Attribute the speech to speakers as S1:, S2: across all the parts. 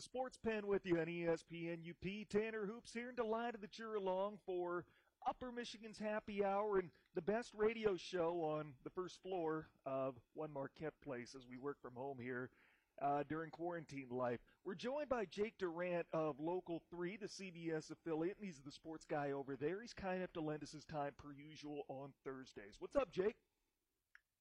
S1: The Sports Pen with you on ESPN UP. Tanner Hoops here and delighted that you're along for Upper Michigan's Happy Hour and the best radio show on the first floor of One Marquette Place as we work from home here uh, during quarantine life. We're joined by Jake Durant of Local 3, the CBS affiliate, and he's the sports guy over there. He's kind enough to lend us his time per usual on Thursdays. What's up, Jake?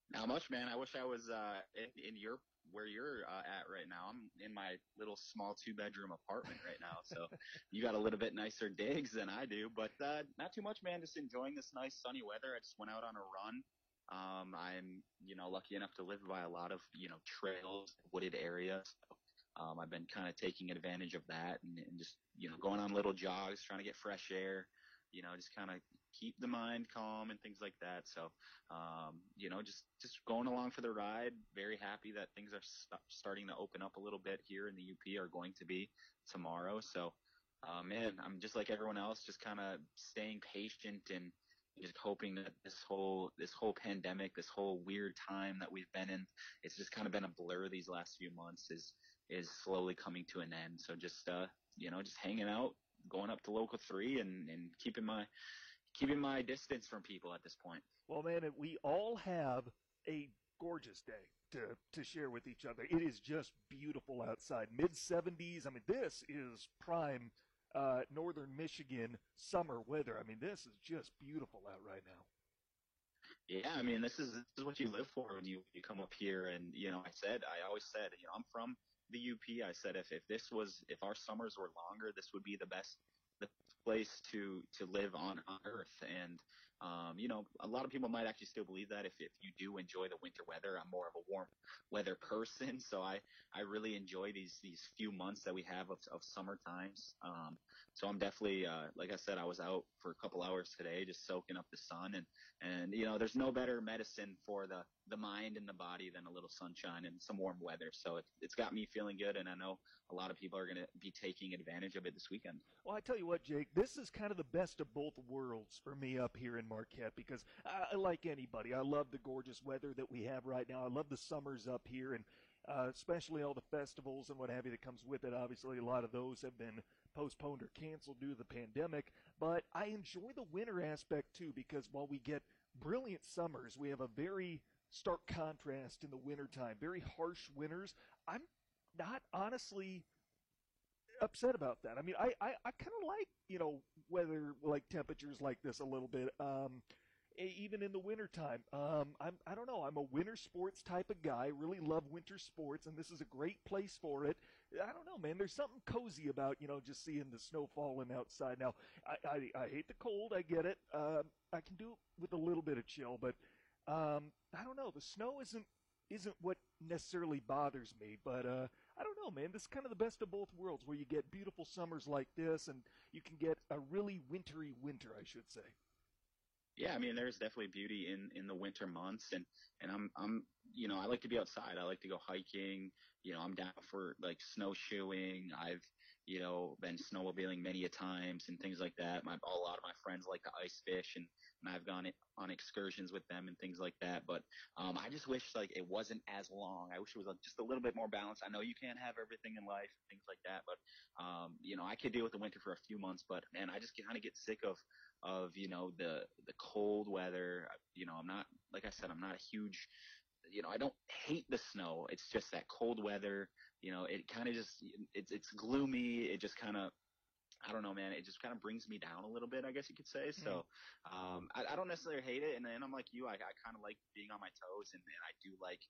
S2: Not much, man. I wish I was uh, in, in your where you're uh, at right now. I'm in my little small two bedroom apartment right now, so you got a little bit nicer digs than I do, but uh, not too much, man. Just enjoying this nice sunny weather. I just went out on a run. Um, I'm you know lucky enough to live by a lot of you know trails, wooded areas. Um, I've been kind of taking advantage of that and, and just you know going on little jogs, trying to get fresh air you know, just kind of keep the mind calm and things like that. So, um, you know, just just going along for the ride. Very happy that things are st- starting to open up a little bit here in the UP. Are going to be tomorrow. So, uh, man, I'm just like everyone else, just kind of staying patient and just hoping that this whole this whole pandemic, this whole weird time that we've been in, it's just kind of been a blur these last few months. Is is slowly coming to an end. So just uh, you know, just hanging out, going up to local three and, and keeping my keeping my distance from people at this point.
S1: Well, man, we all have a gorgeous day to to share with each other. It is just beautiful outside. Mid 70s. I mean, this is prime uh, northern Michigan summer weather. I mean, this is just beautiful out right now.
S2: Yeah, I mean, this is this is what you live for when you you come up here. And you know, I said, I always said, you know, I'm from the UP. I said if if this was if our summers were longer, this would be the best the place to to live on, on earth. And um, you know a lot of people might actually still believe that if, if you do enjoy the winter weather. I'm more of a warm weather person. So i i really enjoy these these few months that we have of, of summer times. Um, so i'm definitely uh, like i said i was out for a couple hours today just soaking up the sun. And and you know there's no better medicine for the the mind and the body than a little sunshine and some warm weather. So it, it's got me feeling good, and I know a lot of people are going to be taking advantage of it this weekend.
S1: Well, I tell you what, Jake, this is kind of the best of both worlds for me up here in Marquette because I, like anybody, I love the gorgeous weather that we have right now. I love the summers up here, and uh, especially all the festivals and what have you that comes with it. Obviously, a lot of those have been postponed or canceled due to the pandemic. But I enjoy the winter aspect too because while we get brilliant summers, we have a very stark contrast in the wintertime. Very harsh winters. I'm not honestly upset about that. I mean, I, I, I kind of like, you know, weather, like temperatures like this a little bit. Um, even in the wintertime. Um, I'm, I don't know. I'm a winter sports type of guy. Really love winter sports, and this is a great place for it. I don't know, man. There's something cozy about you know just seeing the snow falling outside. Now, I, I, I hate the cold. I get it. Um, I can do it with a little bit of chill, but um, I don't know. The snow isn't isn't what necessarily bothers me, but uh, I don't know, man. This is kind of the best of both worlds, where you get beautiful summers like this, and you can get a really wintry winter, I should say.
S2: Yeah, I mean, there's definitely beauty in in the winter months, and and I'm I'm you know I like to be outside. I like to go hiking. You know, I'm down for like snowshoeing. I've you know been snowmobiling many a times and things like that. My a lot of my friends like to ice fish, and and I've gone on excursions with them and things like that. But um, I just wish like it wasn't as long. I wish it was like, just a little bit more balanced. I know you can't have everything in life, and things like that, but um, you know I could deal with the winter for a few months. But man, I just kind of get sick of of you know the the cold weather. You know, I'm not like I said, I'm not a huge you know, I don't hate the snow. It's just that cold weather. You know, it kind of just it's it's gloomy. It just kind of I don't know, man. It just kind of brings me down a little bit, I guess you could say. So, um, I, I don't necessarily hate it. And then I'm like you, I, I kind of like being on my toes and, and I do like,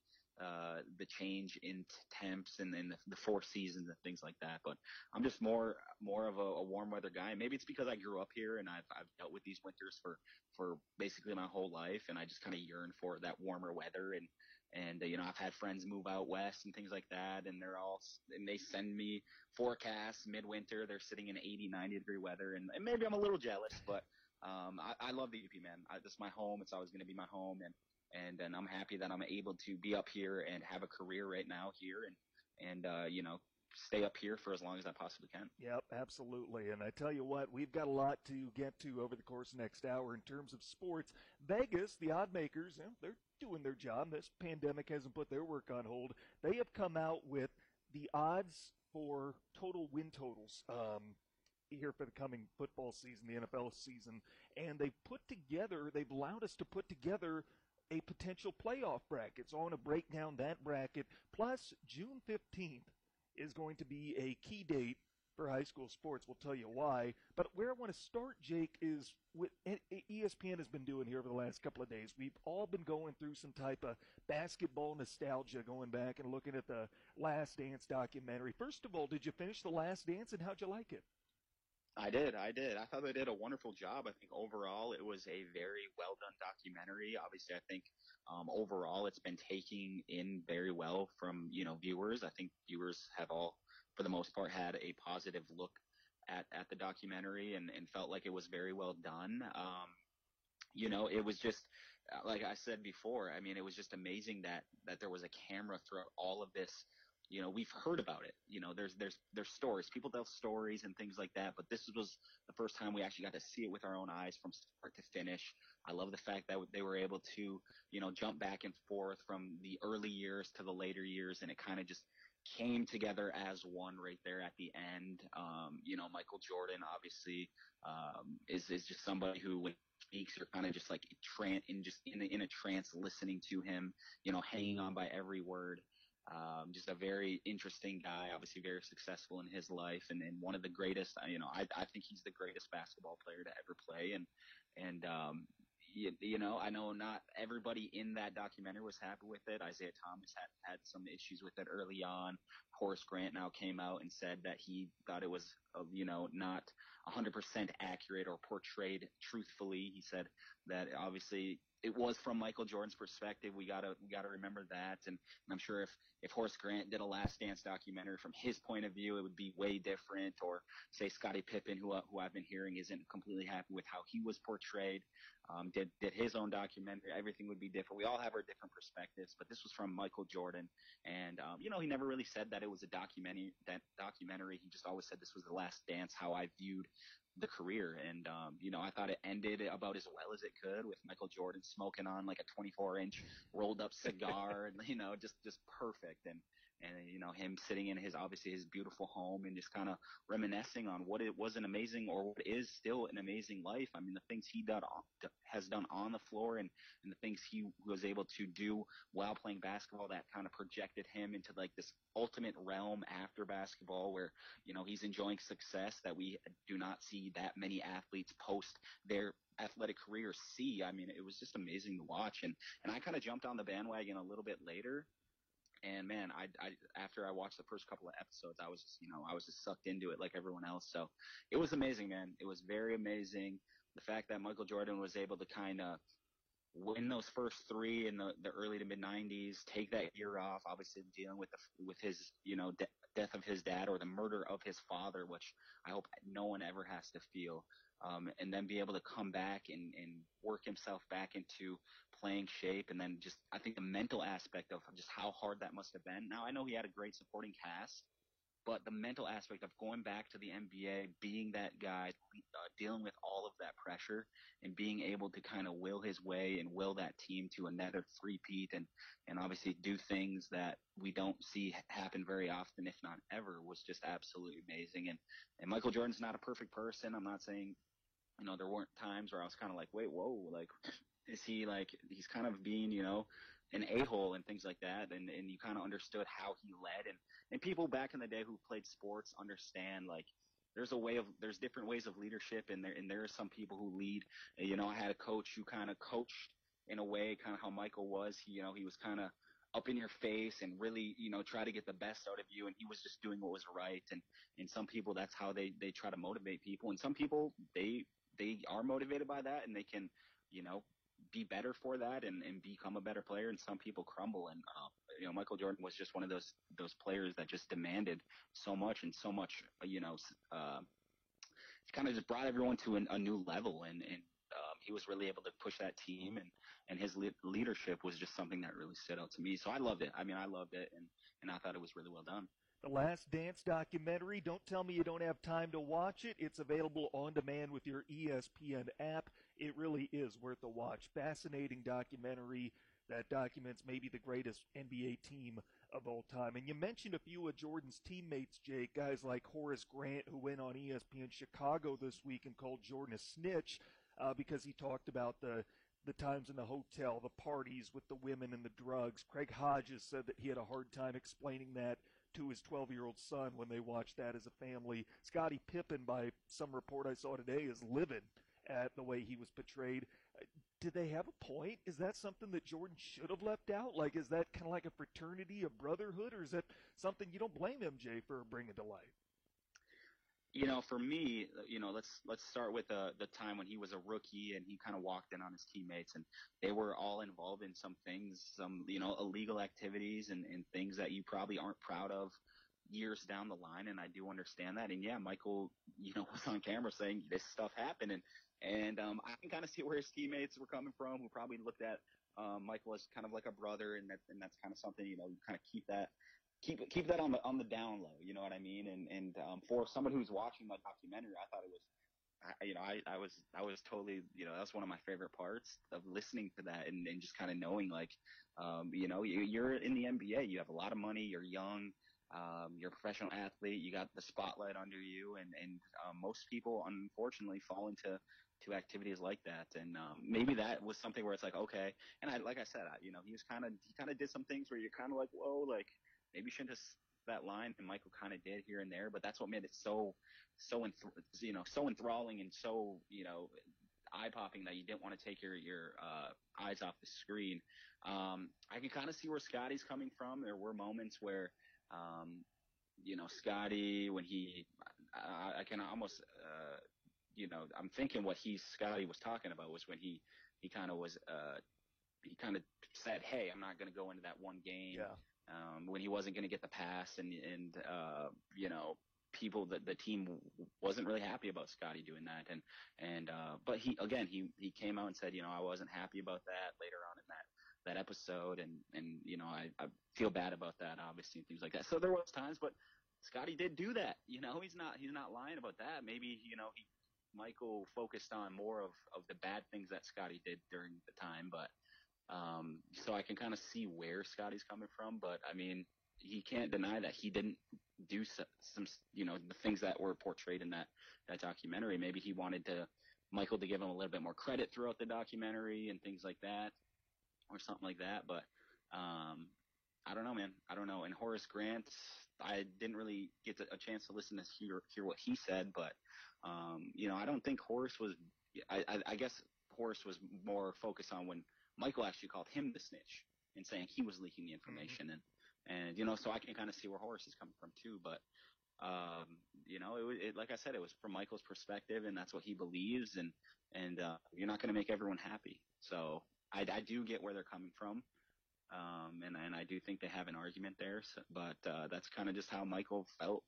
S2: uh, the change in t- temps and then the, the four seasons and things like that. But I'm just more, more of a, a warm weather guy. Maybe it's because I grew up here and I've, I've dealt with these winters for, for basically my whole life. And I just kind of yearn for that warmer weather and, and uh, you know I've had friends move out west and things like that, and they're all and they send me forecasts midwinter. They're sitting in 80, 90 degree weather, and, and maybe I'm a little jealous, but um, I, I love the UP man. I, this is my home. It's always going to be my home, and and and I'm happy that I'm able to be up here and have a career right now here, and and uh, you know stay up here for as long as I possibly can.
S1: Yep, absolutely. And I tell you what, we've got a lot to get to over the course next hour in terms of sports. Vegas, the odd makers, they're doing their job. This pandemic hasn't put their work on hold. They have come out with the odds for total win totals um, here for the coming football season, the NFL season, and they've put together, they've allowed us to put together a potential playoff bracket. So I want to break down that bracket. Plus, June 15th is going to be a key date for high school sports. We'll tell you why. But where I want to start, Jake, is what ESPN has been doing here over the last couple of days. We've all been going through some type of basketball nostalgia, going back and looking at the Last Dance documentary. First of all, did you finish The Last Dance, and how'd you like it?
S2: I did. I did. I thought they did a wonderful job. I think overall it was a very well done documentary. Obviously, I think um, overall it's been taking in very well from you know viewers. I think viewers have all for the most part, had a positive look at, at the documentary and, and felt like it was very well done. Um, you know, it was just, uh, like I said before, I mean, it was just amazing that, that there was a camera throughout all of this. You know, we've heard about it. You know, there's, there's, there's stories. People tell stories and things like that, but this was the first time we actually got to see it with our own eyes from start to finish. I love the fact that they were able to, you know, jump back and forth from the early years to the later years and it kind of just came together as one right there at the end. Um, you know, Michael Jordan obviously um, is is just somebody who when he speaks, you're kind of just like tran- in just in a, in a trance listening to him. You know, hanging on by every word. Um, just a very interesting guy, obviously very successful in his life, and, and one of the greatest. You know, I, I think he's the greatest basketball player to ever play, and and um, you, you know, I know not everybody in that documentary was happy with it. Isiah Thomas had had some issues with it early on. Horace Grant now came out and said that he thought it was, uh, you know, not 100% accurate or portrayed truthfully. He said that obviously it was from Michael Jordan's perspective. We gotta we gotta remember that, and, and, I'm sure if if Horace Grant did a Last Dance documentary from his point of view, it would be way different. Or say Scottie Pippen, who who I've been hearing isn't completely happy with how he was portrayed, um, did did his own documentary. Everything would be different. We all have our different perspectives, but this was from Michael Jordan, and um, you know he never really said that it was a documentary. That documentary, he just always said this was the Last Dance. How I viewed the career. And, um, you know, I thought it ended about as well as it could with Michael Jordan smoking on like a 24 inch rolled up cigar and, you know, just, just perfect. And, and you know him sitting in his obviously his beautiful home and just kind of reminiscing on what it was an amazing or what is still an amazing life. I mean the things he done has done on the floor and and the things he was able to do while playing basketball that kind of projected him into like this ultimate realm after basketball where you know he's enjoying success that we do not see that many athletes post their athletic career see. I mean, it was just amazing to watch. And, and I kind of jumped on the bandwagon a little bit later and man, I, I after I watched the first couple of episodes, I was just you know I was just sucked into it like everyone else. So it was amazing, man. It was very amazing. The fact that Michael Jordan was able to kind of win those first three in the, the early to mid 90s, take that year off, obviously dealing with the, with his, you know, de- death of his dad or the murder of his father, which I hope no one ever has to feel. Um, and then be able to come back and, and work himself back into playing shape. And then just, I think the mental aspect of just how hard that must have been. Now, I know he had a great supporting cast, but the mental aspect of going back to the NBA, being that guy, uh, dealing with all of that pressure, and being able to kind of will his way and will that team to another three-peat, and and obviously do things that we don't see happen very often, if not ever, was just absolutely amazing. And and Michael Jordan's not a perfect person. I'm not saying, you know, there weren't times where I was kind of like, wait, whoa, like, is he like he's kind of being, you know, an a-hole and things like that and, and you kind of understood how he led and, and people back in the day who played sports understand like there's a way of there's different ways of leadership and there and there are some people who lead you know I had a coach who kind of coached in a way kind of how Michael was. He you know he was kind of up in your face and really you know try to get the best out of you and he was just doing what was right and and some people that's how they they try to motivate people and some people they they are motivated by that and they can you know be better for that and, and become a better player. And some people crumble. And uh, you know, Michael Jordan was just one of those those players that just demanded so much and so much. You know, uh, kind of just brought everyone to an, a new level. And and um, he was really able to push that team. And and his le- leadership was just something that really stood out to me. So I loved it. I mean, I loved it, and and I thought it was really well done.
S1: The Last Dance documentary. Don't tell me you don't have time to watch it. It's available on demand with your ESPN app. It really is worth a watch. Fascinating documentary that documents maybe the greatest NBA team of all time. And you mentioned a few of Jordan's teammates, Jake, guys like Horace Grant, who went on ESPN Chicago this week and called Jordan a snitch uh, because he talked about the the times in the hotel, the parties with the women and the drugs. Craig Hodges said that he had a hard time explaining that to his 12 year old son when they watched that as a family. Scottie Pippen, by some report I saw today, is livid at the way he was portrayed. Uh, did they have a point? Is that something that Jordan should have left out? Like, is that kind of like a fraternity, a brotherhood, or is that something you don't blame MJ for bringing to light?
S2: You know, for me, you know, let's let's start with the the time when he was a rookie and he kind of walked in on his teammates and they were all involved in some things, some you know illegal activities and and things that you probably aren't proud of years down the line. And I do understand that. And yeah Michael you know was on camera saying this stuff happened. And and um, I can kind of see where his teammates were coming from, who probably looked at um, Michael as kind of like a brother, and that and that's kind of something you know you kind of keep that keep keep that on the on the down low. You know what I mean? And and um, for someone who's watching my documentary, I thought it was. I, you know, I, I was, I was totally, you know, that's one of my favorite parts of listening to that and, and just kind of knowing like, um, you know, you, you're in the NBA, you have a lot of money, you're young, um, you're a professional athlete, you got the spotlight under you, and and um, most people unfortunately fall into to activities like that. And um, maybe that was something where it's like, okay. And I, like I said, I, you know, he was kind of, he kind of did some things where you're kind of like, whoa, like maybe you shouldn't have that line. And Michael kind of did here and there, but that's what made it so, so, you know, so enthralling and so, you know, eye popping that you didn't want to take your, your, uh, eyes off the screen. Um, I can kind of see where Scotty's coming from. There were moments where, um, you know, Scottie, when he, I, I can almost, uh, you know, I'm thinking what he Scottie was talking about was when he he kind of was uh he kind of said, "Hey, I'm not going to go into that one game."
S1: Yeah.
S2: Um, when he wasn't going to get the pass, and and uh, you know, people that the team wasn't really happy about Scottie doing that, and and uh, but he again he he came out and said, you know, I wasn't happy about that later on in that that episode, and and you know, I I feel bad about that, obviously, and things like that. So there was times, but Scottie did do that. You know, he's not he's not lying about that. Maybe you know he Michael focused on more of, of the bad things that Scottie did during the time, but um, so I can kind of see where Scotty's coming from. But I mean, he can't deny that he didn't do some, some, you know, the things that were portrayed in that that documentary. Maybe he wanted to Michael to give him a little bit more credit throughout the documentary and things like that, or something like that. But um, I don't know, man. I don't know. And Horace Grant, I didn't really get a chance to listen to hear hear what he said, but um, you know, I don't think Horace was. I, I, I guess Horace was more focused on when Michael actually called him the snitch and saying he was leaking the information, mm-hmm. and and you know, so I can kind of see where Horace is coming from too. But um, you know, it, it like I said, it was from Michael's perspective, and that's what he believes, and and uh, you're not going to make everyone happy. So I, I do get where they're coming from. Um, and, and I do think they have an argument there, so, but, uh, that's kind of just how Michael felt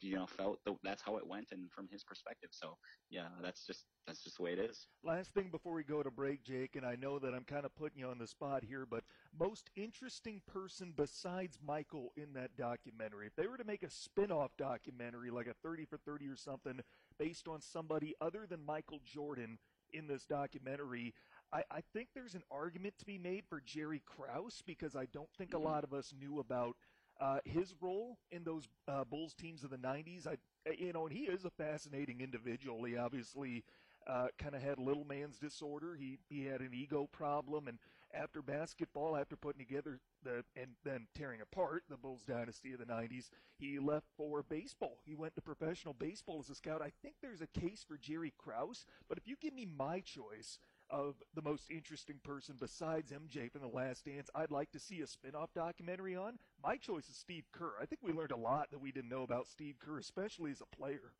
S2: you know felt that that's how it went and from his perspective so yeah that's just that's just the way it is
S1: last thing before we go to break jake and i know that i'm kind of putting you on the spot here but most interesting person besides michael in that documentary if they were to make a spin-off documentary like a 30 for 30 or something based on somebody other than michael jordan in this documentary I, I think there's an argument to be made for Jerry Krause because I don't think a mm-hmm. lot of us knew about uh, his role in those uh, Bulls teams of the '90s, I, you know, and he is a fascinating individual. He obviously uh, kind of had little man's disorder. He he had an ego problem, and after basketball, after putting together the and then tearing apart the Bulls dynasty of the '90s, he left for baseball. He went to professional baseball as a scout. I think there's a case for Jerry Krause, but if you give me my choice, of the most interesting person besides MJ from The Last Dance I'd like to see a spin-off documentary on. My choice is Steve Kerr. I think we learned a lot that we didn't know about Steve Kerr, especially as a player.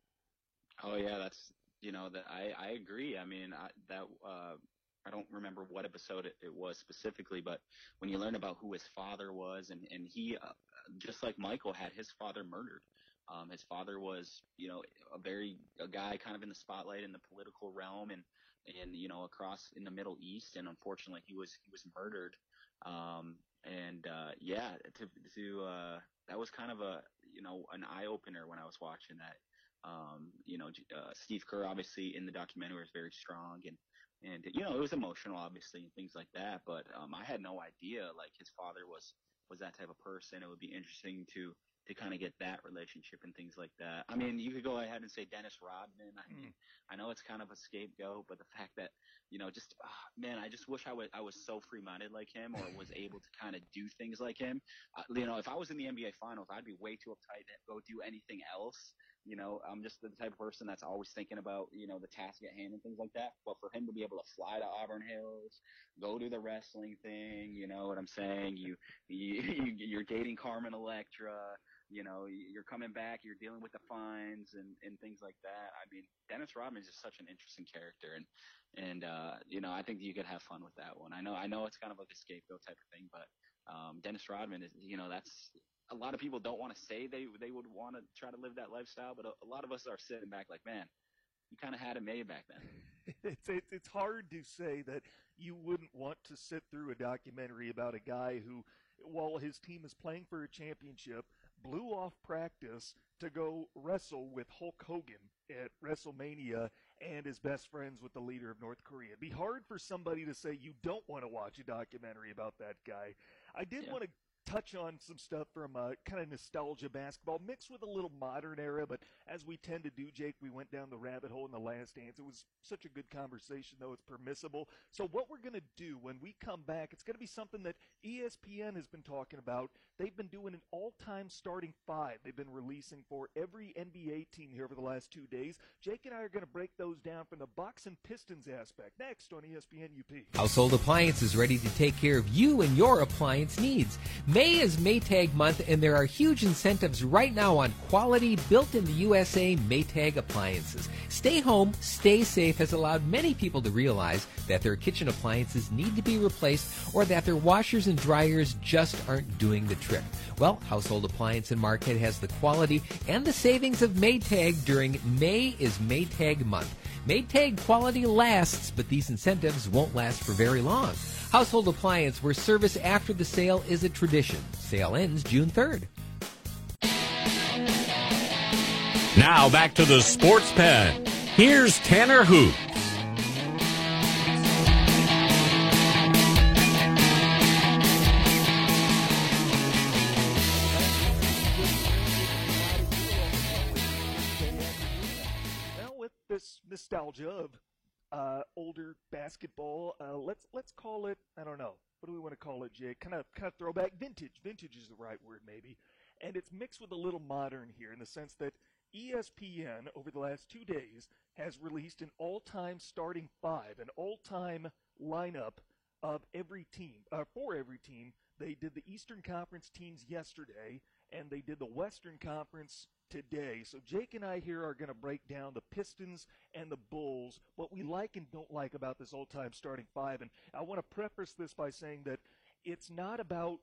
S2: Oh yeah, that's you know that I I agree. I mean I, that uh, I don't remember what episode it, was specifically, but when you learn about who his father was, and and he uh, just like Michael had his father murdered. Um, his father was, you know, a very a guy kind of in the spotlight in the political realm, and and you know across in the Middle East, and unfortunately he was he was murdered. Um, and uh, yeah, to to uh, that was kind of a you know an eye opener when I was watching that. Um, you know, uh, Steve Kerr obviously in the documentary was very strong and and you know it was emotional obviously and things like that. But um, I had no idea like his father was was that type of person. It would be interesting to to kind of get that relationship and things like that. I mean, you could go ahead and say Dennis Rodman. I mean, mm. I know it's kind of a scapegoat, but the fact that you know, just oh, man, I just wish I was I was so free minded like him, or was able to kind of do things like him. Uh, you know, if I was in the NBA Finals, I'd be way too uptight to go do anything else. You know, I'm just the type of person that's always thinking about, you know, the task at hand and things like that. But for him to be able to fly to Auburn Hills, go do the wrestling thing, you know what I'm saying? You, you, you're dating Carmen Electra, you know, you're coming back, you're dealing with the fines and, and things like that. I mean, Dennis Rodman is just such an interesting character. And, and, uh, you know, I think you could have fun with that one. I know, I know it's kind of like a scapegoat type of thing, but, um, Dennis Rodman is, you know, that's, a lot of people don't want to say they they would want to try to live that lifestyle, but a, a lot of us are sitting back like, man, you kind of had it made back then.
S1: it's it, it's hard to say that you wouldn't want to sit through a documentary about a guy who, while his team is playing for a championship, blew off practice to go wrestle with Hulk Hogan at WrestleMania and is best friends with the leader of North Korea. It'd be hard for somebody to say you don't want to watch a documentary about that guy. I did yeah. want to touch on some stuff from uh, kind of nostalgia basketball mixed with a little modern era. But as we tend to do, Jake, we went down the rabbit hole in the last dance. It was such a good conversation, though it's permissible. So what we're going to do when we come back, it's going to be something that ESPN has been talking about. They've been doing an all-time starting five. They've been releasing for every NBA team here over the last two days. Jake and I are going to break those down from the Bucks and Pistons aspect next on ESPN UP.
S3: Household Appliances ready to take care of you and your appliance needs. May is Maytag month, and there are huge incentives right now on quality, built in the USA Maytag appliances. Stay home, stay safe has allowed many people to realize that their kitchen appliances need to be replaced or that their washers and dryers just aren't doing the trick. Well, Household Appliance in Marquette has the quality and the savings of Maytag during May is Maytag month. Maytag quality lasts, but these incentives won't last for very long. Household appliance where service after the sale is a tradition. Sale ends June 3rd.
S4: Now back to the sports pen. Here's Tanner Hoot.
S1: Well, with this nostalgia of uh, older basketball. Uh, let's let's call it I don't know what do we want to call it, Jake? Kind of kind of throwback, vintage. Vintage is the right word, maybe. And it's mixed with a little modern here in the sense that ESPN over the last two days has released an all-time starting five, an all-time lineup of every team uh, for every team. They did the Eastern Conference teams yesterday, and they did the Western Conference today. So Jake and I here are going to break down the Pistons and the Bulls, what we like and don't like about this all-time starting five. And I want to preface this by saying that it's not about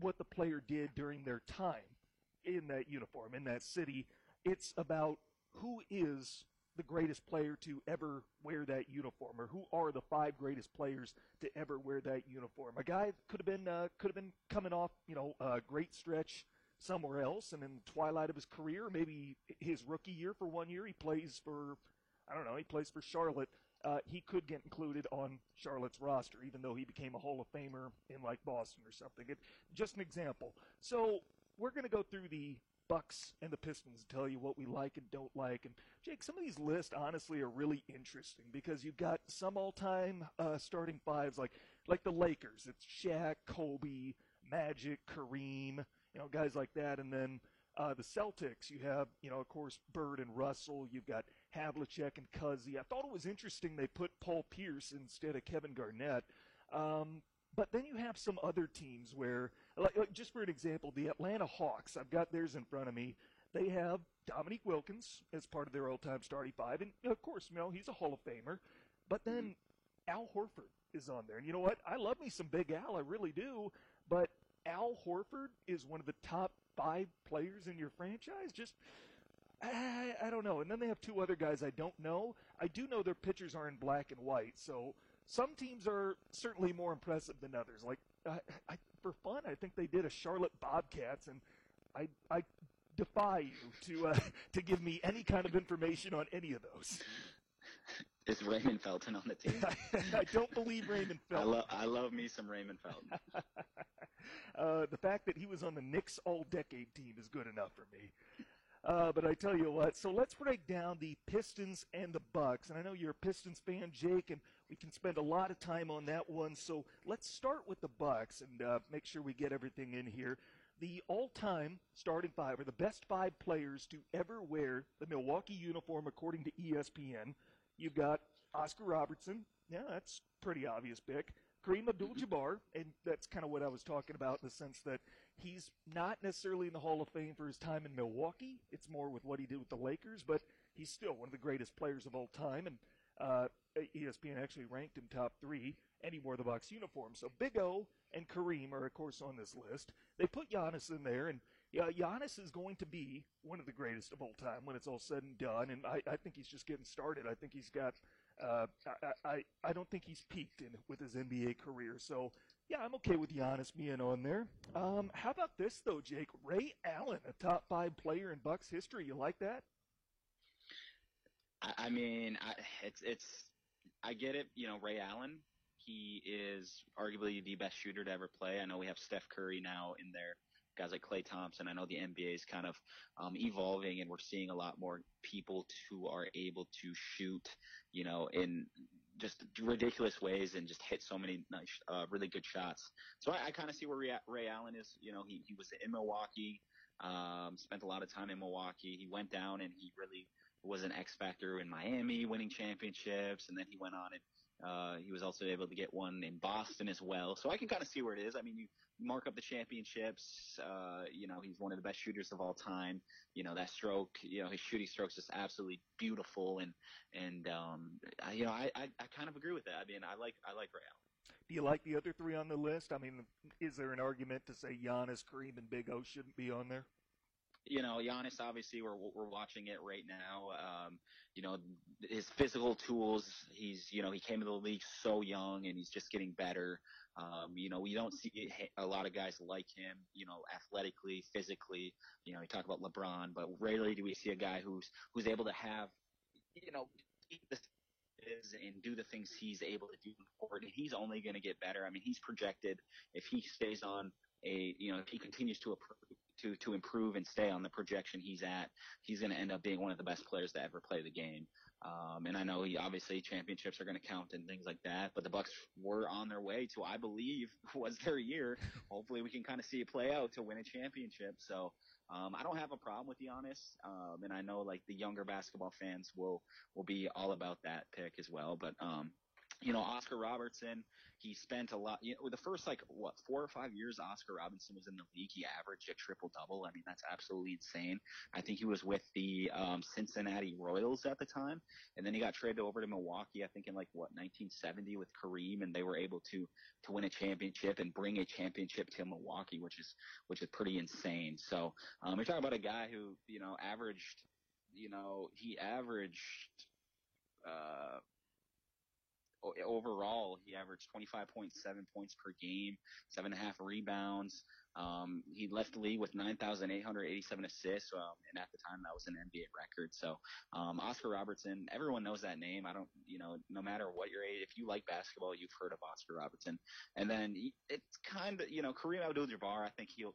S1: what the player did during their time in that uniform, in that city. It's about who is the greatest player to ever wear that uniform, or who are the five greatest players to ever wear that uniform. A guy could have been uh, could have been coming off, you know, a great stretch somewhere else, and in the twilight of his career, maybe his rookie year for one year, he plays for, I don't know, he plays for Charlotte. Uh, he could get included on Charlotte's roster, even though he became a Hall of Famer in like Boston or something. It, just an example. So we're going to go through the Bucks and the Pistons and tell you what we like and don't like. And Jake, some of these lists honestly are really interesting because you've got some all-time uh, starting fives like like the Lakers. It's Shaq, Kobe, Magic, Kareem you know, guys like that. And then uh, the Celtics, you have, you know, of course, Bird and Russell. You've got Havlicek and Cousy. I thought it was interesting they put Paul Pierce instead of Kevin Garnett. Um, but then you have some other teams where, like, like, just for an example, the Atlanta Hawks. I've got theirs in front of me. They have Dominique Wilkins as part of their all-time starting five, and of course, you know he's a Hall of Famer. But then Al Horford is on there, and you know what? I love me some Big Al, I really do. But Al Horford is one of the top five players in your franchise? Just, I, I don't know. And then they have two other guys I don't know. I do know their pitchers are in black and white, so some teams are certainly more impressive than others. Like, I, I, for fun, I think they did a Charlotte Bobcats, and I, I defy you to uh, to give me any kind of information on any of those.
S2: Is Raymond Felton on the team?
S1: I don't believe Raymond Felton.
S2: I love I love me some Raymond Felton.
S1: uh, the fact that he was on the Knicks All-Decade team is good enough for me. Uh, but I tell you what, so let's break down the Pistons and the Bucks. And I know you're a Pistons fan, Jake, and we can spend a lot of time on that one. So let's start with the Bucks and uh, make sure we get everything in here. The all-time starting five, are the best five players to ever wear the Milwaukee uniform, according to ESPN. You've got Oscar Robertson. Yeah, that's pretty obvious pick. Kareem Abdul-Jabbar, and that's kind of what I was talking about in the sense that he's not necessarily in the Hall of Fame for his time in Milwaukee. It's more with what he did with the Lakers, but he's still one of the greatest players of all time. And uh, ESPN actually ranked him top three, and he wore the Bucks uniform. So Big O and Kareem are, of course, on this list. They put Giannis in there, and yeah, Giannis is going to be one of the greatest of all time when it's all said and done. And I, I think he's just getting started. I think he's got. Uh, I, I I don't think he's peaked in with his NBA career. So yeah, I'm okay with Giannis being on there. Um, how about this though, Jake? Ray Allen, a top five player in Bucks history. You like that?
S2: I, I mean, I, it's it's. I get it. You know, Ray Allen. He is arguably the best shooter to ever play. I know we have Steph Curry now in there guys like Klay Thompson. I know the NBA is kind of um, evolving, and we're seeing a lot more people who are able to shoot, you know, in just ridiculous ways and just hit so many nice, uh, really good shots. So I, I kind of see where Ray, Allen is. You know, he he was in Milwaukee, um, spent a lot of time in Milwaukee. He went down and he really was an X factor in Miami, winning championships, and then he went on and uh, he was also able to get one in Boston as well. So I can kind of see where it is. I mean, you mark up the championships. Uh, you know, he's one of the best shooters of all time. You know, that stroke, you know, his shooting stroke's just absolutely beautiful. And, and, um, I, you know, I, I, I kind of agree with that. I mean, I like, I like Ray Allen.
S1: Do you like the other three on the list? I mean, is there an argument to say Giannis, Kareem, and Big O shouldn't be on there?
S2: You know, Giannis, obviously, we're we're watching it right now. Um, you know, his physical tools. He's, you know, he came to the league so young, and he's just getting better. Um, you know, we don't see a lot of guys like him. You know, athletically, physically. You know, we talk about LeBron, but rarely do we see a guy who's who's able to have, you know, is and do the things he's able to do forward. And he's only going to get better. I mean, he's projected if he stays on a, you know, if he continues to improve, to to improve and stay on the projection he's at, he's going to end up being one of the best players to ever play the game. Um, and I know he obviously championships are going to count and things like that, but the Bucks were on their way to, I believe, was their year. Hopefully, we can kind of see it play out to win a championship. So um, I don't have a problem with Giannis, um, and I know like the younger basketball fans will will be all about that pick as well. But um, you know, Oscar Robertson, he spent a lot, you know, the first like, what, four or five years Oscar Robertson was in the league, he averaged a triple double. I mean, that's absolutely insane. I think he was with the, um, Cincinnati Royals at the time. And then he got traded over to Milwaukee, I think in like, what, 1970 with Kareem. And they were able to, to win a championship and bring a championship to Milwaukee, which is, which is pretty insane. So, um, you're talking about a guy who, you know, averaged, you know, he averaged, uh, overall, he averaged 25.7 points per game, seven and a half rebounds. Um, he left the league with 9,887 assists, um, and at the time that was an NBA record. So, um, Oscar Robertson, everyone knows that name. I don't, you know, no matter what your age, if you like basketball, you've heard of Oscar Robertson. And then it's kind of, you know, Kareem Abdul-Jabbar. I think he'll.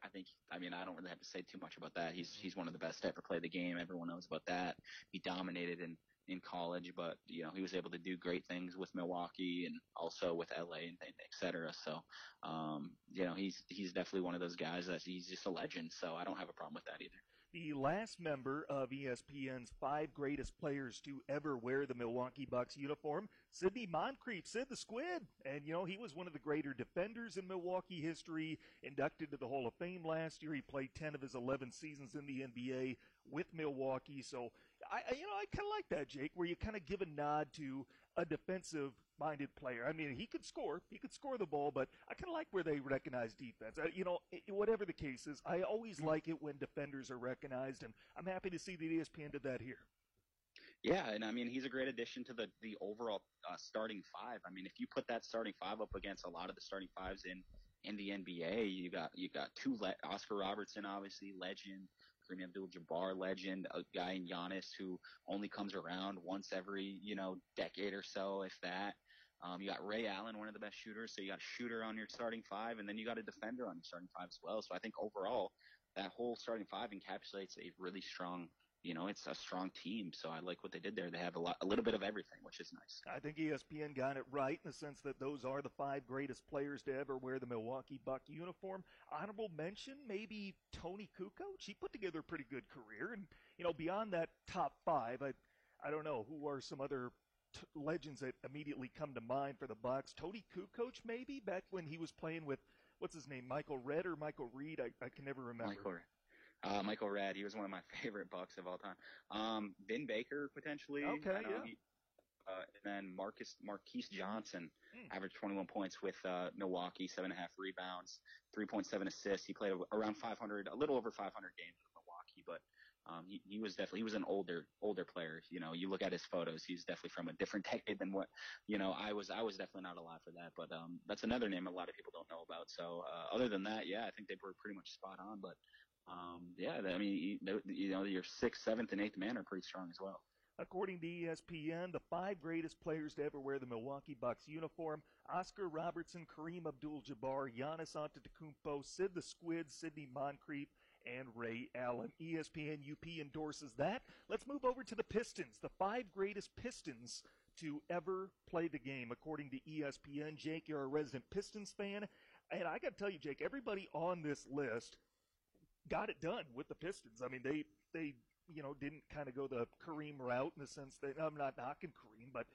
S2: I think, I mean, I don't really have to say too much about that. He's he's one of the best to ever play the game. Everyone knows about that. He dominated in in college, but you know he was able to do great things with Milwaukee and also with LA and, et cetera. So, um, you know he's he's definitely one of those guys that he's just a legend. So I don't have a problem with that either
S1: the last member of ESPN's five greatest players to ever wear the Milwaukee Bucks uniform, Sidney Moncrief, Sid the Squid. And, you know, he was one of the greater defenders in Milwaukee history, inducted to the Hall of Fame last year. He played 10 of his 11 seasons in the NBA with Milwaukee. So, I, you know, I kind of like that, Jake, where you kind of give a nod to a defensive minded player. I mean, he could score, he could score the ball, but I kind of like where they recognize defense. Uh, you know, it, whatever the case is, I always like it when defenders are recognized, and I'm happy to see that ESPN did that here.
S2: Yeah, and I mean he's a great addition to the the overall uh, starting five. I mean, if you put that starting five up against a lot of the starting fives in in the NBA, you got you got two le- Oscar Robertson, obviously legend, Kareem Abdul-Jabbar legend, a guy in Giannis who only comes around once every you know decade or so, if that. Um, you got Ray Allen, one of the best shooters, so you got a shooter on your starting five, and then you got a defender on your starting five as well. So I think overall, that whole starting five encapsulates a really strong you know, it's a strong team. So I like what they did there. They have a lot, a little bit of everything, which is nice.
S1: I think ESPN got it right in the sense that those are the five greatest players to ever wear the Milwaukee Buck uniform. Honorable mention, maybe Toni Kukoc. He put together a pretty good career, and you know, beyond that top five, I, I don't know who are some other t- legends that immediately come to mind for the Bucks. Toni Kukoc, maybe back when he was playing with what's his name, Michael Redd or Michael Reed. I, I can never remember.
S2: Michael uh, Michael Redd, he was one of my favorite Bucks of all time. Um, Vin Baker potentially.
S1: Okay, yeah.
S2: He, uh, and then Marcus Marques Johnson
S1: Hmm.
S2: averaged 21 points with uh, Milwaukee, seven and a half rebounds, 3.7 assists. He played around 500, a little over 500 games with Milwaukee, but um, he, he was definitely he was an older older player. You know, you look at his photos, he's definitely from a different decade than what you know. I was I was definitely not alive for that, but um, that's another name a lot of people don't know about. So uh, other than that, yeah, I think they were pretty much spot on. But um, yeah, I mean, you, you know, your sixth, seventh, and eighth man are pretty strong as well.
S1: According to ESPN, the five greatest players to ever wear the Milwaukee Bucks uniform: Oscar Robertson, Kareem Abdul-Jabbar, Giannis Antetokounmpo, Sid the Squid, Sidney Moncrief, and Ray Allen. ESPN UP endorses that. Let's move over to the Pistons, the five greatest Pistons to ever play the game, according to ESPN. Jake, you're a resident Pistons fan, and I got to tell you, Jake, everybody on this list got it done with the Pistons. I mean, they they you know didn't kind of go the Kareem route in the sense that I'm not knocking Kareem, but